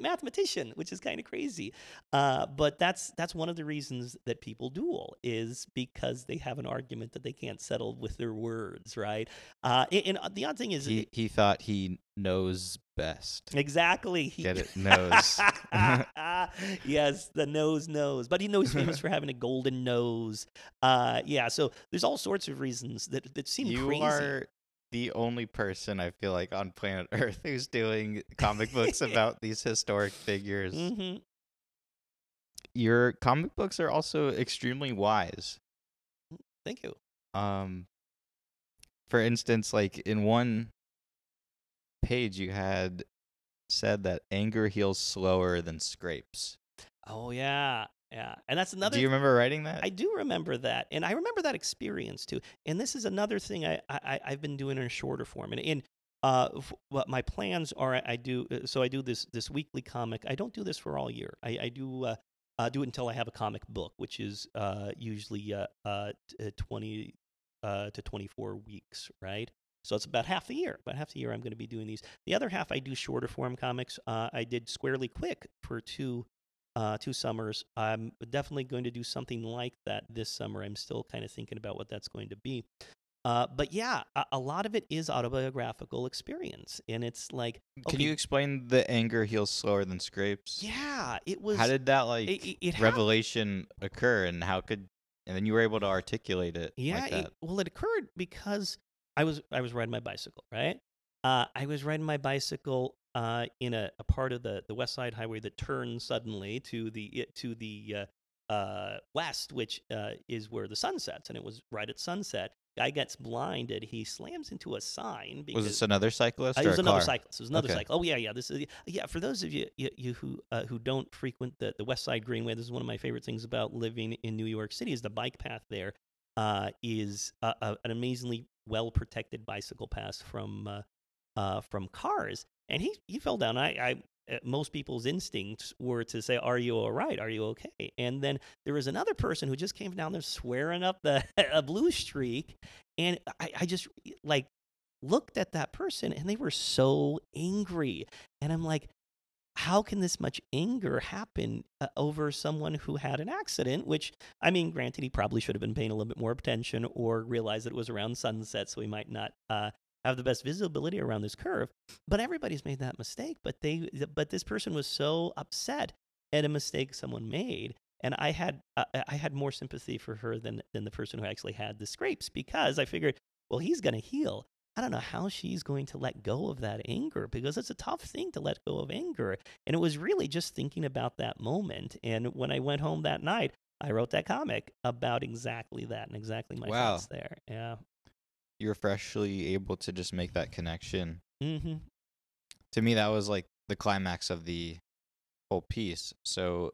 mathematician, which is kind of crazy, uh, but that's that's one of the reasons that people duel is because they have an argument that they can't settle with their words, right? Uh, and, and uh, the odd thing is, He he thought he knows best. exactly he, Get it? Nose. yes, the nose knows, but he knows he's famous for having a golden nose. Uh, yeah, so there's all sorts of reasons that that seem you crazy. are the only person I feel like on planet Earth who's doing comic books about these historic figures. hmm Your comic books are also extremely wise. Thank you. Um, for instance, like in one page, you had said that anger heals slower than scrapes. Oh yeah, yeah, and that's another Do you remember writing that? I do remember that, and I remember that experience too. And this is another thing I, I I've been doing in a shorter form. And, and Uh, well, my plans are I do uh, so I do this this weekly comic. I don't do this for all year. I, I do uh, uh, do it until I have a comic book, which is uh, usually uh, uh, uh, twenty uh, to twenty four weeks, right? So it's about half the year. About half the year, I'm going to be doing these. The other half, I do shorter form comics. Uh, I did Squarely Quick for two uh, two summers. I'm definitely going to do something like that this summer. I'm still kind of thinking about what that's going to be. Uh, but yeah, a, a lot of it is autobiographical experience, and it's like, Can you explain the anger heals slower than scrapes? yeah, it was. How did that like it, it, revelation occur, and how could and then you were able to articulate it Yeah, like that? it, well, it occurred because I was I was riding my bicycle, right? Uh, I was riding my bicycle uh, in a, a part of the, the West Side Highway that turns suddenly to the to the uh, uh, west, which uh, is where the sun sets, and it was right at sunset. Guy gets blinded. He slams into a sign because Was this another cyclist uh, it was a another car? cyclist. It was another Okay. cycle. Oh yeah, yeah. This is yeah. For those of you you, you who uh, who don't frequent the, the West Side Greenway, this is one of my favorite things about living in New York City. Is the bike path there uh, is uh, uh, an amazingly well protected bicycle path from uh, uh, from cars. And he he fell down. I. I uh, most people's instincts were to say, "Are you all right? Are you okay?" And then there was another person who just came down there swearing up the a blue streak, and I, I just like looked at that person and they were so angry. And I'm like, how can this much anger happen uh, over someone who had an accident? Which, I mean, granted, he probably should have been paying a little bit more attention or realized that it was around sunset, so he might not uh, have the best visibility around this curve. But everybody's made that mistake. But they, but this person was so upset at a mistake someone made, and I had, uh, I had more sympathy for her than than the person who actually had the scrapes because I figured, well, he's gonna heal. I don't know how she's going to let go of that anger because it's a tough thing to let go of anger. And it was really just thinking about that moment. And when I went home that night, I wrote that comic about exactly that and exactly my Wow. thoughts there. Yeah. You were freshly able to just make that connection. Mm-hmm. To me, that was like the climax of the whole piece. So,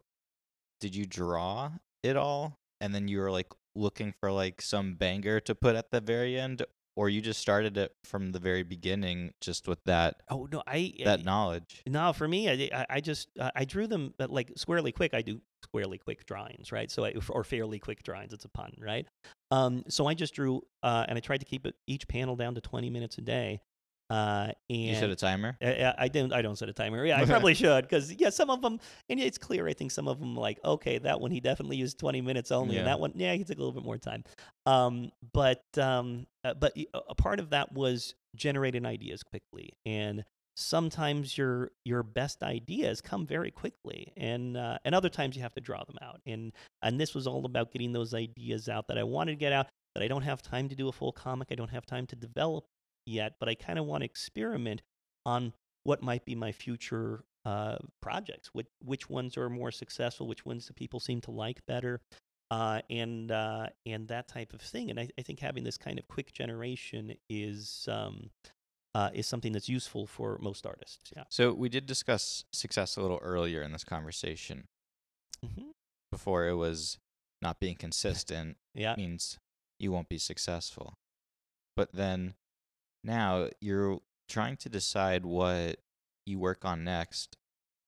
did you draw it all, and then you were like looking for like some banger to put at the very end, or you just started it from the very beginning, just with that Oh no, I that I- knowledge? No, for me, I, I- I just uh, I drew them uh, like squarely quick. I do squarely quick drawings, right? So I, or fairly quick drawings. It's a pun, right? Um, so I just drew, uh, and I tried to keep it each panel down to twenty minutes a day. Uh, and You set a timer. Yeah, I don't. I don't set a timer. Yeah, I probably should because yeah, some of them, and it's clear. I think some of them like okay, that one he definitely used twenty minutes only, and that one, yeah, he took a little bit more time. Um, but um, uh, but a part of that was generating ideas quickly, and sometimes your your best ideas come very quickly, and uh, and other times you have to draw them out. And and this was all about getting those ideas out that I wanted to get out. That I don't have time to do a full comic. I don't have time to develop yet, but I kind of want to experiment on what might be my future uh, projects. Which which ones are more successful? Which ones do people seem to like better? Uh, and uh, and that type of thing. And I, I think having this kind of quick generation is um, uh, is something that's useful for most artists. Yeah. So we did discuss success a little earlier in this conversation. hmm Before it was not being consistent Yeah. means you won't be successful. But then now you're trying to decide what you work on next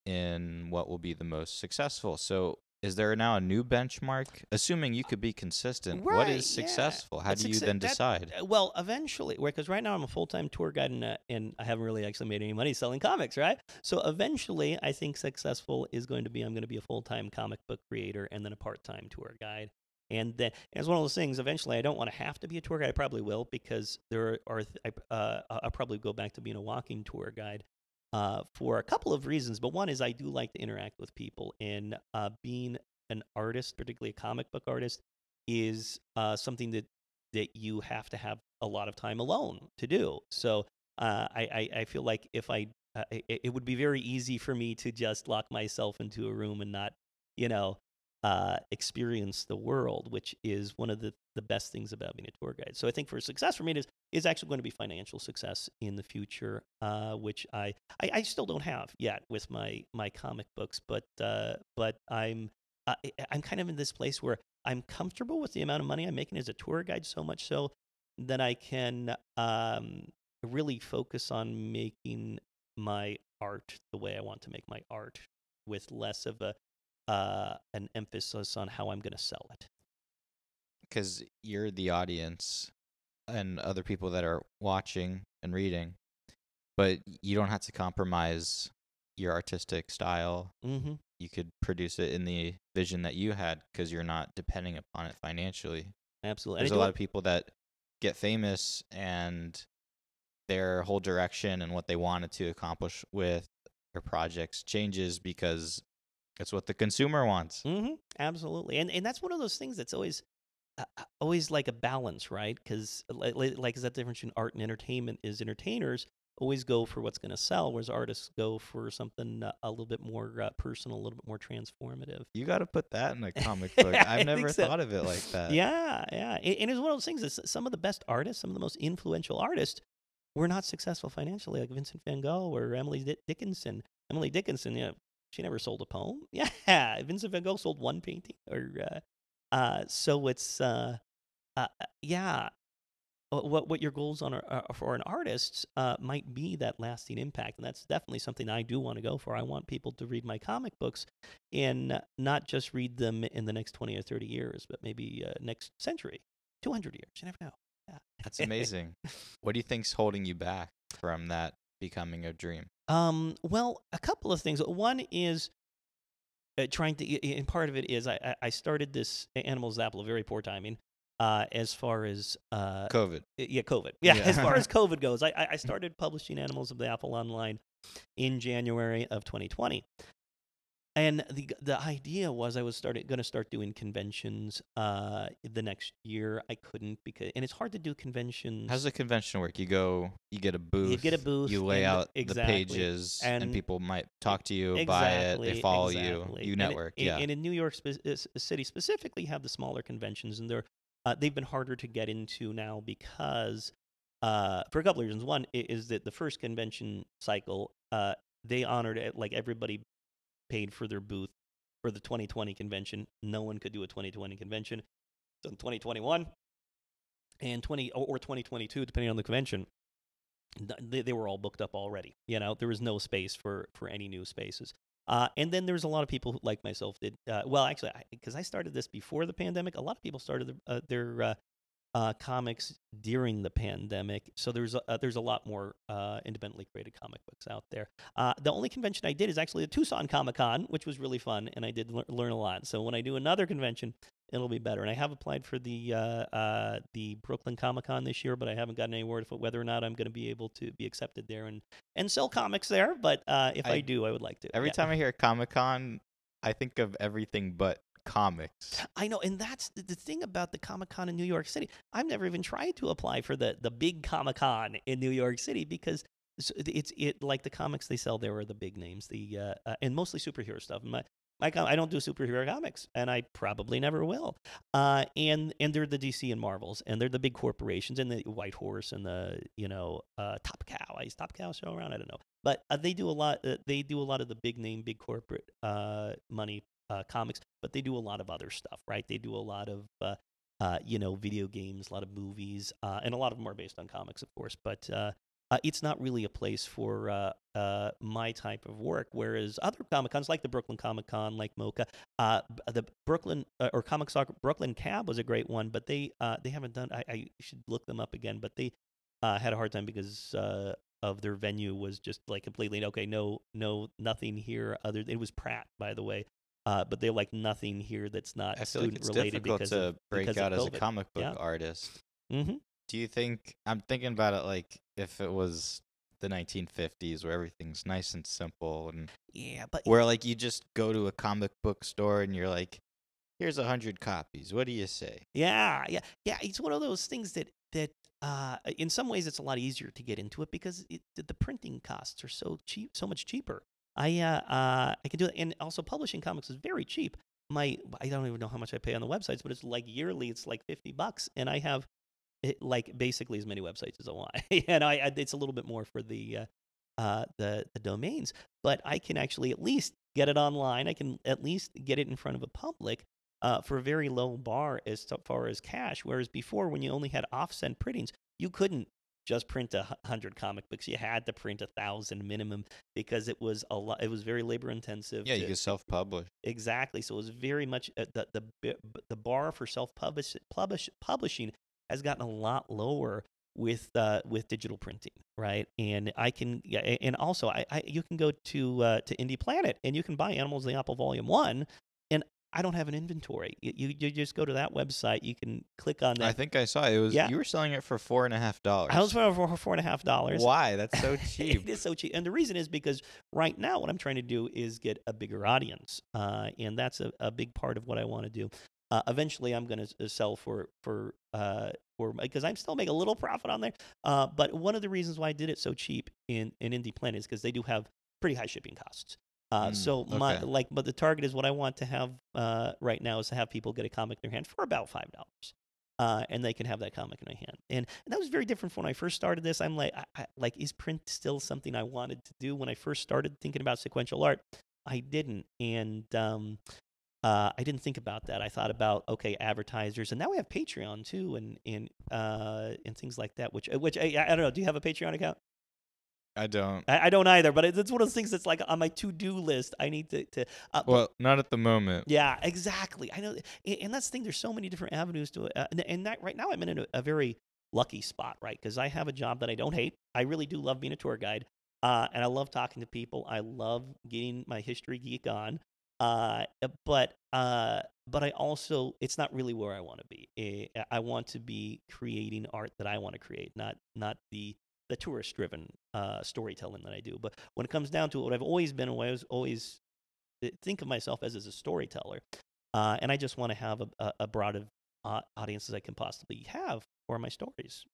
in what will be the most successful. So is there now a new benchmark? Assuming you could be consistent, what Right, is yeah. successful? How That's do you exa- then decide? Uh, Well, eventually, because right now I'm a full time tour guide and, uh, and I haven't really actually made any money selling comics, right? So eventually, I think successful is going to be I'm going to be a full time comic book creator and then a part time tour guide. And then it's one of those things. Eventually, I don't want to have to be a tour guide. I probably will because there are. th- I, uh, I'll probably go back to being a walking tour guide uh, for a couple of reasons. But one is I do like to interact with people, and uh, being an artist, particularly a comic book artist, is uh, something that that you have to have a lot of time alone to do. So uh, I, I I feel like if I uh, it, it would be very easy for me to just lock myself into a room and not you know uh, experience the world, which is one of the, the best things about being a tour guide. So I think for success for me is is actually going to be financial success in the future, uh, which I, I I still don't have yet with my my comic books, but uh, but I'm I- I'm kind of in this place where I'm comfortable with the amount of money I'm making as a tour guide, so much so that I can um, really focus on making my art the way I want to make my art, with less of a uh, an emphasis on how I'm going to sell it. because you're the audience and other people that are watching and reading, but you don't have to compromise your artistic style. Mm-hmm. You could produce it in the vision that you had because you're not depending upon it financially. Absolutely. There's a lot of people that get famous and their whole direction and what they wanted to accomplish with their projects changes because it's what the consumer wants. Mm-hmm. Absolutely, and and that's one of those things that's always uh, uh, always like a balance, right? Because like, like is that difference between art and entertainment? Is entertainers always go for what's going to sell, whereas artists go for something uh, a little bit more uh, personal, a little bit more transformative. You got to put that in a comic book. I've never so. thought of it like that. Yeah, yeah, and, and it's one of those things. That some of the best artists, some of the most influential artists, were not successful financially, like Vincent Van Gogh or Emily Di- Dickinson. Emily Dickinson, yeah, she never sold a poem. Yeah, Vincent Van Gogh sold one painting. Or uh, uh, so it's uh, uh, uh, yeah. uh, What what your goals on are, are for an artist uh, might be that lasting impact, and that's definitely something I do want to go for. I want people to read my comic books, and not just read them in the next twenty or thirty years, but maybe uh, next century, two hundred years. You never know. Yeah. That's amazing. what do you think's holding you back from that becoming a dream? Um, well, a couple of things. One is uh, trying to, and part of it is I, I- I started this Animals of the Apple, very poor timing, uh, as far as uh, COVID. yeah, COVID. Yeah, Yeah. as far as COVID goes, I, I I started publishing Animals of the Apple online in January of 2020. And the the idea was I was starting going to start doing conventions uh, the next year. I couldn't because and it's hard to do conventions. How's the convention work? You go, you get a booth. you get a booth You lay out exactly. the pages, and, And- people might talk to you, buy it, they follow you, exactly. you it- network. and, yeah. and in New York spe- uh, City specifically, have the smaller conventions, and they're uh, they've been harder to get into now because uh, for a couple of reasons. One is that the first convention cycle uh, they honored it like everybody paid for their booth for the 2020 convention. No one could do a 2020 convention. So in 2021 and 20 or, or 2022, depending on the convention, they, they were all booked up already. You know, there was no space for for any new spaces. Uh, and then there's a lot of people like myself did. Uh, well, actually, because I, started this before the pandemic, a lot of people started their, uh, their uh, comics during the pandemic. So there's a, uh, there's a lot more uh, independently created comic books out there. Uh, the only convention I did is actually the Tucson Comic Con, which was really fun, and I did lear- learn a lot. So when I do another convention, it'll be better. And I have applied for the uh, uh, the Brooklyn Comic Con this year, but I haven't gotten any word of whether or not I'm going to be able to be accepted there and and sell comics there. But uh, if I, I- do, I would like to. Every Yeah. time I hear Comic Con, I think of everything but comics. I know, and that's the, thing about the Comic Con in New York City. I've never even tried to apply for the the big Comic Con in New York City because it's, it like the comics they sell there are the big names, the uh, uh, and mostly superhero stuff. My, my com- I don't do superhero comics, and I probably never will. Uh, and and they're the DC and Marvels, and they're the big corporations, and the White Horse, and the you know uh, Top Cow. Is Top Cow still around? I don't know, but uh, they do a lot. Uh, they do a lot of the big name, big corporate money uh, comics, but they do a lot of other stuff, right? They do a lot of, uh, uh, you know, video games, a lot of movies, uh, and a lot of them are based on comics, of course. But uh, uh, it's not really a place for my type of work. Whereas other comic cons, like the Brooklyn Comic Con, like MoCCA, the Brooklyn or Comic Soccer Brooklyn Cab was a great one, but they they haven't done. I, I should look them up again, but they had a hard time because. Of their venue was just like completely okay. No, no, nothing here. Other it was Pratt, by the way, uh, but they're like nothing here that's not I feel like student it's related difficult because to of, break out as a comic book Yeah. artist. Mm-hmm. Do you think I'm thinking about it like if it was the 1950s where everything's nice and simple and Yeah, but where like you just go to a comic book store and you're like here's a hundred copies what do you say Yeah, yeah, yeah. It's one of those things that that uh, in some ways it's a lot easier to get into it because it, the, the printing costs are so cheap, so much cheaper. I uh, uh, I can do it, and also publishing comics is very cheap. My I don't even know how much I pay on the websites, but it's like yearly, it's like fifty bucks, and I have it, like basically as many websites as I want, and I, I it's a little bit more for the uh, uh, the the domains, but I can actually at least get it online. I can at least get it in front of a public uh, for a very low bar as far as cash. Whereas before, when you only had offset printings, you couldn't just print a hundred comic books. You had to print a thousand minimum because it was a lot. It was very labor intensive. Yeah, you to- could self-publish. Exactly. So it was very much uh, the the the bar for self publish, publish publishing has gotten a lot lower with uh, with digital printing, right? And I can yeah, and also I, I you can go to uh, to IndyPlanet and you can buy Animals of the Apple Volume One, I don't have an inventory. You, you you just go to that website. You can click on that. I think I saw it. it was Yeah. you were selling it for four and a half dollars. I was for for four and a half dollars. Why? That's so cheap. is so cheap, and the reason is because right now what I'm trying to do is get a bigger audience, uh, and that's a, a big part of what I want to do. Uh, eventually, I'm going to sell for for uh, for because I'm still making a little profit on there. Uh, but one of the reasons why I did it so cheap in in IndyPlanet is because they do have pretty high shipping costs. Uh, Mm, so my okay. like, but the target is what I want to have uh, right now is to have people get a comic in their hand for about five dollars uh, and they can have that comic in their hand. And, and that was very different from when I first started this. I'm like, I, I, like, is print still something I wanted to do? When I first started thinking about sequential art, I didn't, and um, uh, I didn't think about that. I thought about okay, advertisers, and now we have Patreon too, and and uh, and things like that. Which which I, I don't know. Do you have a Patreon account? I don't. I, I don't either, but it- it's one of those things that's like on my to do list. I need to to. Uh, but- Well, not at the moment. yeah, exactly. I know, and that's the thing. There's so many different avenues to it, uh, and, and that right now I'm in a, a very lucky spot, right? Because I have a job that I don't hate. I really do love being a tour guide, uh, and I love talking to people. I love getting my history geek on, uh, but uh, but I also it's not really where I want to be. Eh, I want to be creating art that I want to create, not not the the tourist driven uh, storytelling that I do. But when it comes down to it, what I've always been, what I was always uh, think of myself as as a storyteller, uh, and I just want to have a, a, a broad of uh, audience as I can possibly have for my stories.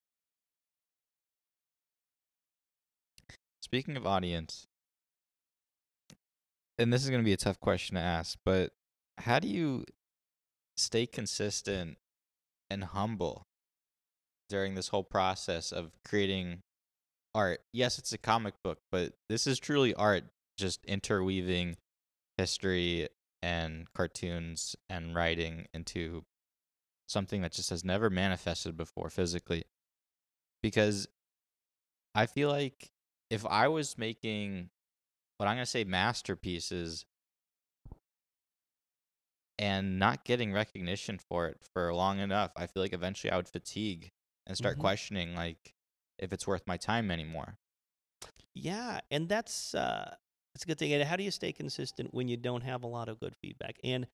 Speaking of audience, and this is going to be a tough question to ask, but how do you stay consistent and humble during this whole process of creating art? Yes, it's a comic book, but this is truly art, just interweaving history and cartoons and writing into something that just has never manifested before physically. Because I feel like if I was making what I'm going to say masterpieces and not getting recognition for it for long enough, I feel like eventually I would fatigue and start Mhm. questioning like if it's worth my time anymore. Yeah, and that's uh, that's a good thing. And how do you stay consistent when you don't have a lot of good feedback? And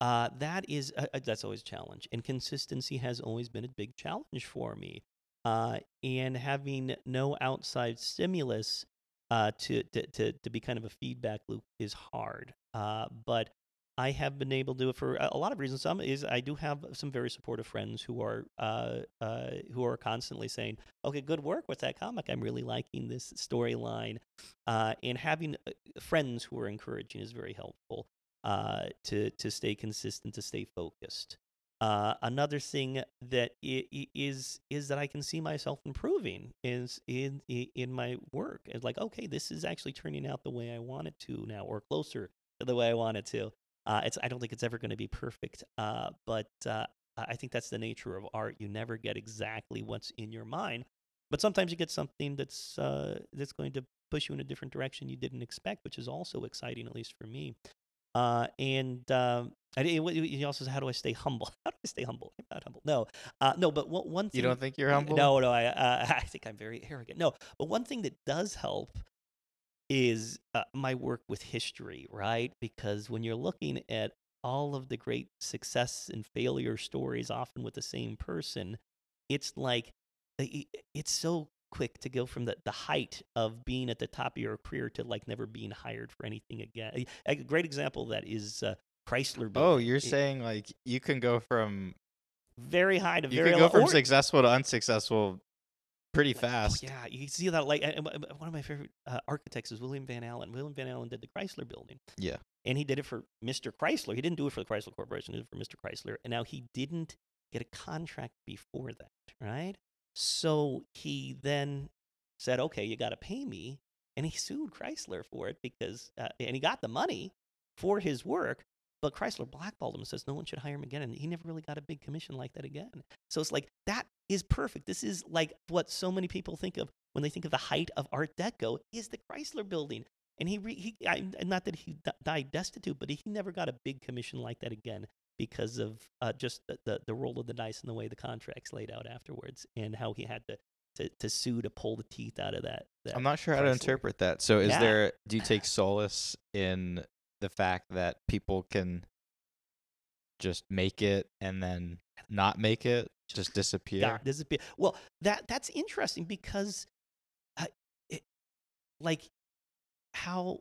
uh, that is uh, uh, that's always a challenge. And consistency has always been a big challenge for me. Uh, and having no outside stimulus uh, to, to to to be kind of a feedback loop is hard. Uh, but I have been able to do it for a lot of reasons. Some is I do have some very supportive friends who are uh, uh, who are constantly saying, "Okay, good work with that comic. I'm really liking this storyline." Uh, and having uh, friends who are encouraging is very helpful uh, to to stay consistent, to stay focused. Uh, another thing that is is that I can see myself improving is in in my work. It's like, okay, this is actually turning out the way I want it to now, or closer to the way I want it to. Uh, it's I don't think it's ever going to be perfect, uh, but uh, I think that's the nature of art. You never get exactly what's in your mind, but sometimes you get something that's uh, that's going to push you in a different direction you didn't expect, which is also exciting, at least for me. Uh, and um, I, he also said, "How do I stay humble? How do I stay humble? I'm not humble. No, uh, no. But one, one thing You don't think you're humble? no, no. I uh, I think I'm very arrogant. No, but one thing that does help is uh, my work with history, right? Because when you're looking at all of the great success and failure stories, often with the same person, it's like i- it's so quick to go from the, the height of being at the top of your career to like never being hired for anything again. A a great example of that is uh, Chrysler. Oh, you're It- saying like you can go from very high to you very can go low. from or- successful to unsuccessful pretty Oh, fast. yeah, you see that. Like one of my favorite uh, architects is William Van Alen. William Van Alen did the Chrysler Building. Yeah. and he did it for Mr. Chrysler. He didn't do it for the Chrysler Corporation. He did it for Mr. Chrysler. And now he didn't get a contract before that, right? So he then said, "Okay, you got to pay me," and he sued Chrysler for it because, uh, and he got the money for his work. But Chrysler blackballed him and says no one should hire him again, and he never really got a big commission like that again. So it's like that is perfect. This is like what so many people think of when they think of the height of Art Deco is the Chrysler Building. And he, re, he I, not that he d- died destitute, but he never got a big commission like that again because of uh, just the, the, the roll of the dice and the way the contracts laid out afterwards, and how he had to to, to sue to pull the teeth out of that. that I'm not sure how to interpret that. So is Yeah. there do you take solace in the fact that people can just make it and then not make it, just disappear? God, disappear. Well, that that's interesting because, uh, it, like, how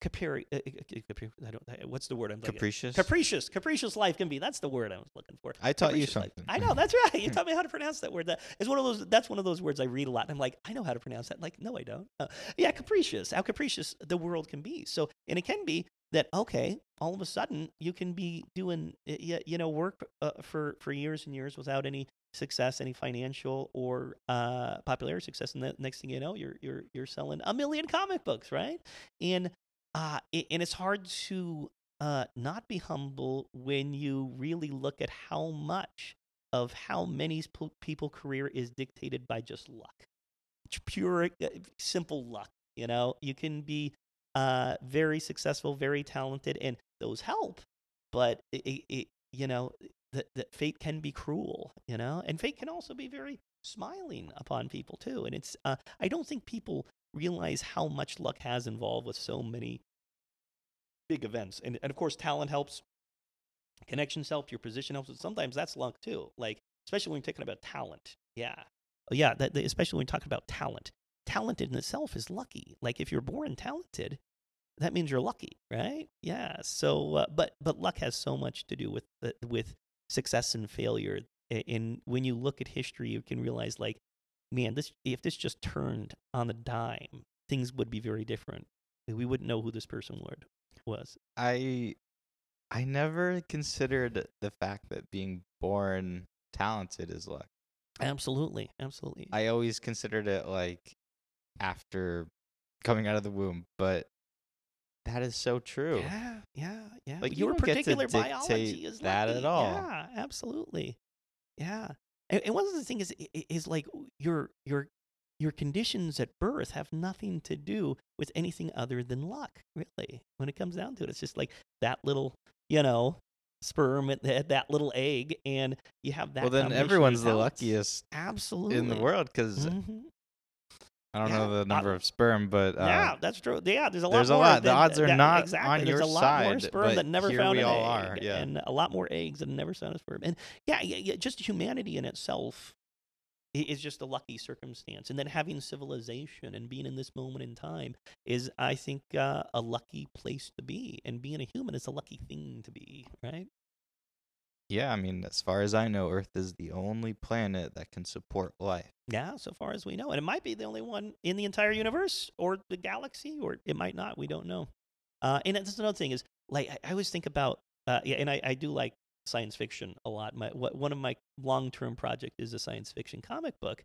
capri, uh, uh, capri I don't. uh, What's the word I'm thinking? Capricious? Capricious, capricious life can be. That's the word I was looking for. I taught you Capricious life. something. I know that's right. You taught me how to pronounce that word. That is one of those. That's one of those words I read a lot. And I'm like, I know how to pronounce that. Like, no, I don't. Uh, yeah, capricious. How capricious the world can be. So, and it can be that okay, all of a sudden you can be doing you know work uh, for for years and years without any success, any financial or uh, popularity success, and the next thing you know, you're you're you're selling a million comic books, right? And uh, it, and it's hard to uh, not be humble when you really look at how much of how many people career is dictated by just luck It's pure uh, simple luck you know you can be uh, very successful very talented and those help but it, it, you know that that fate can be cruel you know and fate can also be very smiling upon people too and it's uh, i don't think people realize how much luck has involved with so many big events and, and of course talent helps connections help your position helps but sometimes that's luck too like especially when you're talking about talent yeah yeah that- especially when you're talking about talent talent in itself is lucky. Like if you're born talented that means you're lucky right? Yeah so uh, but but luck has so much to do with the, with success and failure. A- and when you look at history you can realize like man this if this just turned on the dime things would be very different. We wouldn't know who this person would was. I I never considered the fact that being born talented is luck. absolutely absolutely. I always considered it like after coming out of the womb, but that is so true. Yeah, yeah, yeah. Like, you your don't get to particular biology is that at all. Yeah, absolutely. Yeah, and, and one of the things is is like your your your conditions at birth have nothing to do with anything other than luck. Really, when it comes down to it, it's just like that little, you know, sperm at that, that little egg, and you have that. well, then everyone's the luckiest Absolutely in the world because Mhm. I don't Yeah, know the number of sperm, but uh, yeah, that's true. Yeah, there's a lot there's a lot. The odds are that- not exactly. on there's your a lot more sperm that never found an all egg, are, yeah. and a lot more eggs that never found a sperm. And yeah, yeah, yeah, just humanity in itself is just a lucky circumstance. And then having civilization and being in this moment in time is, I think, uh, a lucky place to be. And being a human is a lucky thing to be, right? Yeah, I mean, as far as I know, Earth is the only planet that can support life. Yeah, so far as we know. And it might be the only one in the entire universe or the galaxy, or it might not. We don't know. Uh, and that's another thing is, like, I, I always think about, uh, yeah, and I, I do like science fiction a lot. My what, One of my long term project is a science fiction comic book.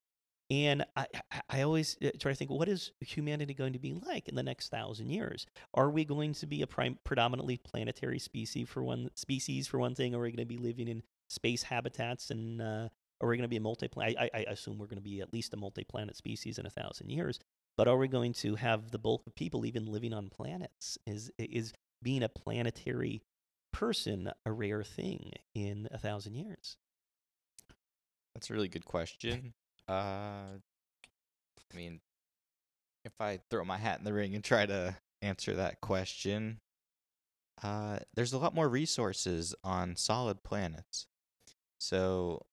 And I, I, always uh, try to think, what is humanity going to be like in the next thousand years? Are we going to be a prime, predominantly planetary species for one species for one thing? Are we going to be living in space habitats and uh, are we going to be a multi I, I, assume we're going to be at least a multi planet species in a thousand years. But are we going to have the bulk of people even living on planets? Is is being a planetary person a rare thing in a thousand years? That's a really good question. Uh, I mean, if I throw my hat in the ring and try to answer that question, uh, there's a lot more resources on solid planets. So,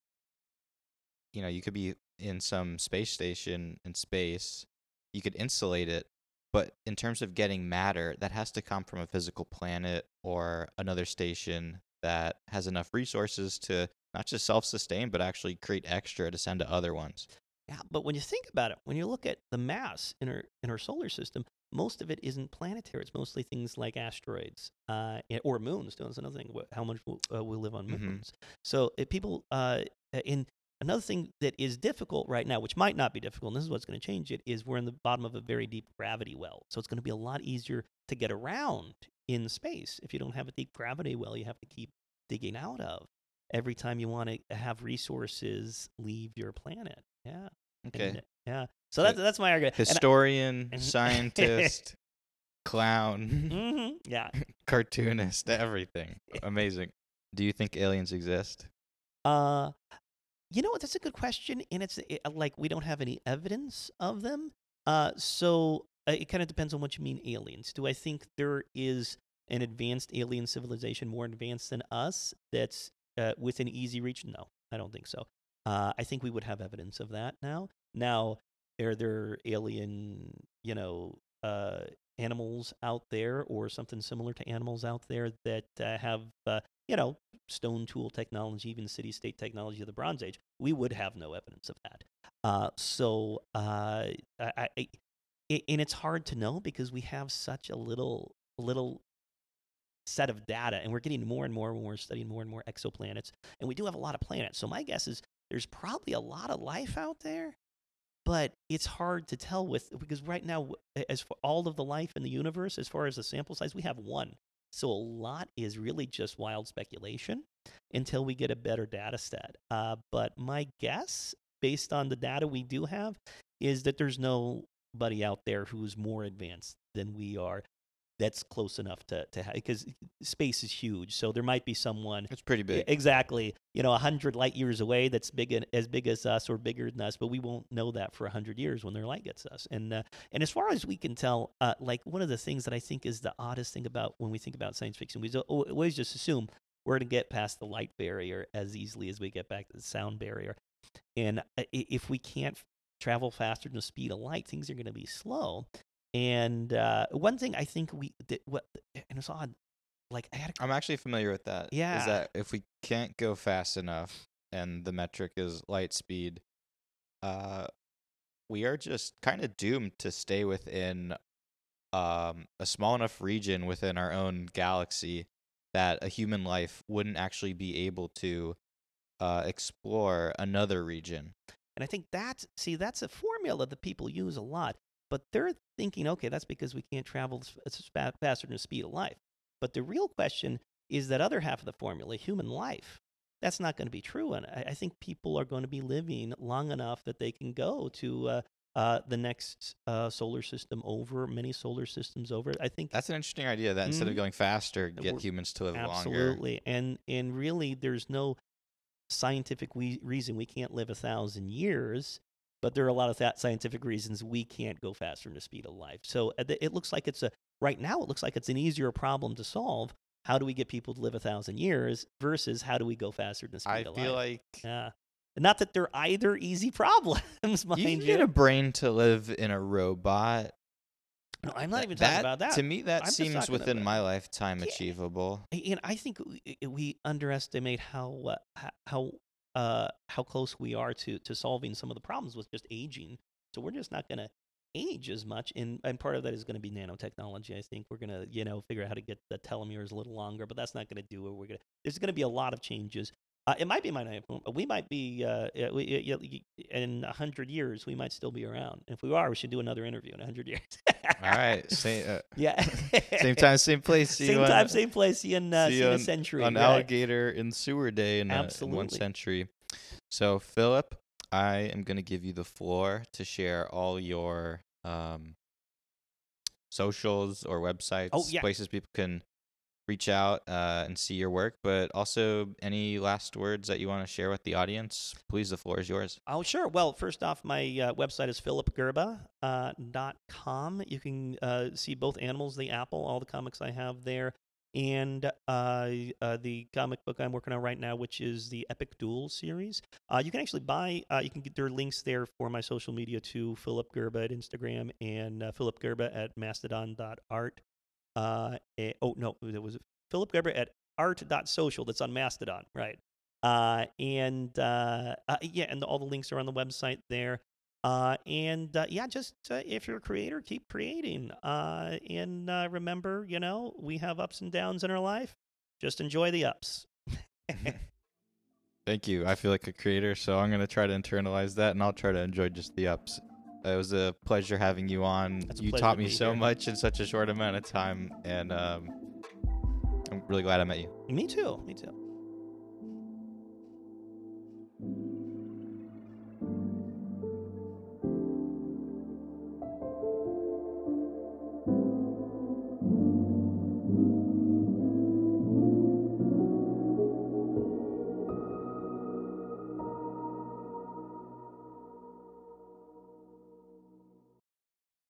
you know, you could be in some space station in space, you could insulate it, but in terms of getting matter, that has to come from a physical planet or another station that has enough resources to not just self-sustain but actually create extra to send to other ones Yeah, but when you think about it, when you look at the mass in our in our solar system, most of it isn't planetary. It's mostly things like asteroids uh, or moons. That's another thing. How much w- uh, we live on Mhm. moons. So if people uh, in another thing that is difficult right now, which might not be difficult, and this is what's going to change it, is we're in the bottom of a very deep gravity well. So it's going to be a lot easier to get around in space if you don't have a deep gravity well. You have to keep digging out of. Every time you want to have resources leave your planet. Yeah. Okay. And, yeah. So that's that's my argument. And I- Historian, scientist, clown, Mhm, Yeah. cartoonist, everything. Amazing. Do you think aliens exist? Uh, you know what? That's a good question, and it's it, like we don't have any evidence of them. Uh, so uh, it kind of depends on what you mean aliens. Do I think there is an advanced alien civilization more advanced than us that's uh, within easy reach? No, I don't think so. Uh, I think we would have evidence of that now. Now, are there alien, you know, uh, animals out there or something similar to animals out there that uh, have, uh, you know, stone tool technology, even city state technology of the Bronze Age? We would have no evidence of that. Uh, so, uh, I, I, and it's hard to know because we have such a little, little set of data, and we're getting more and more when we're studying more and more exoplanets, and we do have a lot of planets. So my guess is there's probably a lot of life out there, but it's hard to tell with because right now, as for all of the life in the universe, as far as the sample size, we have one. So a lot is really just wild speculation until we get a better data set. Uh, but my guess, based on the data we do have, is that there's nobody out there who's more advanced than we are. That's close enough to to have because space is huge. So there might be someone It's pretty big. Exactly. You know, a hundred light years away that's big as big as us or bigger than us, but we won't know that for a hundred years when their light gets us. And uh, and as far as we can tell, uh, like one of the things that I think is the oddest thing about when we think about science fiction, we always just assume we're going to get past the light barrier as easily as we get back to the sound barrier. And uh, if we can't travel faster than the speed of light, things are going to be slow. And uh, one thing I think we did, what, and it's odd, like I had a I'm actually familiar with that. Yeah. Is that if we can't go fast enough and the metric is light speed, uh, we are just kind of doomed to stay within um, a small enough region within our own galaxy that a human life wouldn't actually be able to uh, explore another region. And I think that's see that's a formula that people use a lot, but they're thinking, okay, that's because we can't travel s- s- fa- faster than the speed of light. But the real question is that other half of the formula, human life. That's not going to be true, and I, I think people are going to be living long enough that they can go to uh, uh, the next uh, solar system over, many solar systems over. I think That's an interesting idea. That instead of Mhm. going faster, get humans to live longer. Absolutely, and and really, there's no scientific we- reason we can't live a thousand years, but there are a lot of that scientific reasons we can't go faster than the speed of light. So uh, it looks like it's a right now. It looks like it's an easier problem to solve. How do we get people to live a thousand years versus how do we go faster than the speed I of light? I feel like yeah, not that they're either easy problems, mind you you. can get a brain to live in a robot. no, I'm not Th- even talking about that. To me, that I'm seems within my lifetime Yeah. achievable. and I think we, we underestimate how uh, how uh, how close we are to to solving some of the problems with just aging. So we're just not going to age as much, and and part of that is going to be nanotechnology. I think we're going to you know figure out how to get the telomeres a little longer, but that's not going to do it. We're going to there's going to be a lot of changes. Uh, it might be my name. we might be uh, uh, we, uh, in a hundred years we might still be around. If we are, we should do another interview in a hundred years. All right, same, uh, yeah. same time, same place. See Same you on- time, same place. See you in, uh, see see you you in a century. on right. Alligator in Sewer Day in, a, in one century. So, Phillip, I am going to give you the floor to share all your um, socials or websites, Oh, yeah. places people can reach out uh, and see your work, but also any last words that you want to share with the audience. Please, the floor is yours. Oh, sure. Well, first off, my uh, website is phillipgerba uh. You can uh, see both Animals, the Apple, all the comics I have there, and uh, the comic book I'm working on right now, which is the Epic Duel series. Uh, you can actually buy, uh, you can get their links there for my social media to Phillip Gerba at Instagram and Phillip Gerba at mastodon.art. Uh, eh, oh, no, it was Phillip Gerba at art.social. That's on Mastodon, right? Uh, and uh, uh, yeah, and all the links are on the website there. Uh, and uh, yeah, just uh, if you're a creator, keep creating. Uh, and remember, you know, we have ups and downs in our life. Just enjoy the ups. Thank you. I feel like a creator, so I'm going to try to internalize that and I'll try to enjoy just the ups. It was a pleasure having you on. You taught me so here. much in such a short amount of time, and um, I'm really glad I met you. Me too. Me too.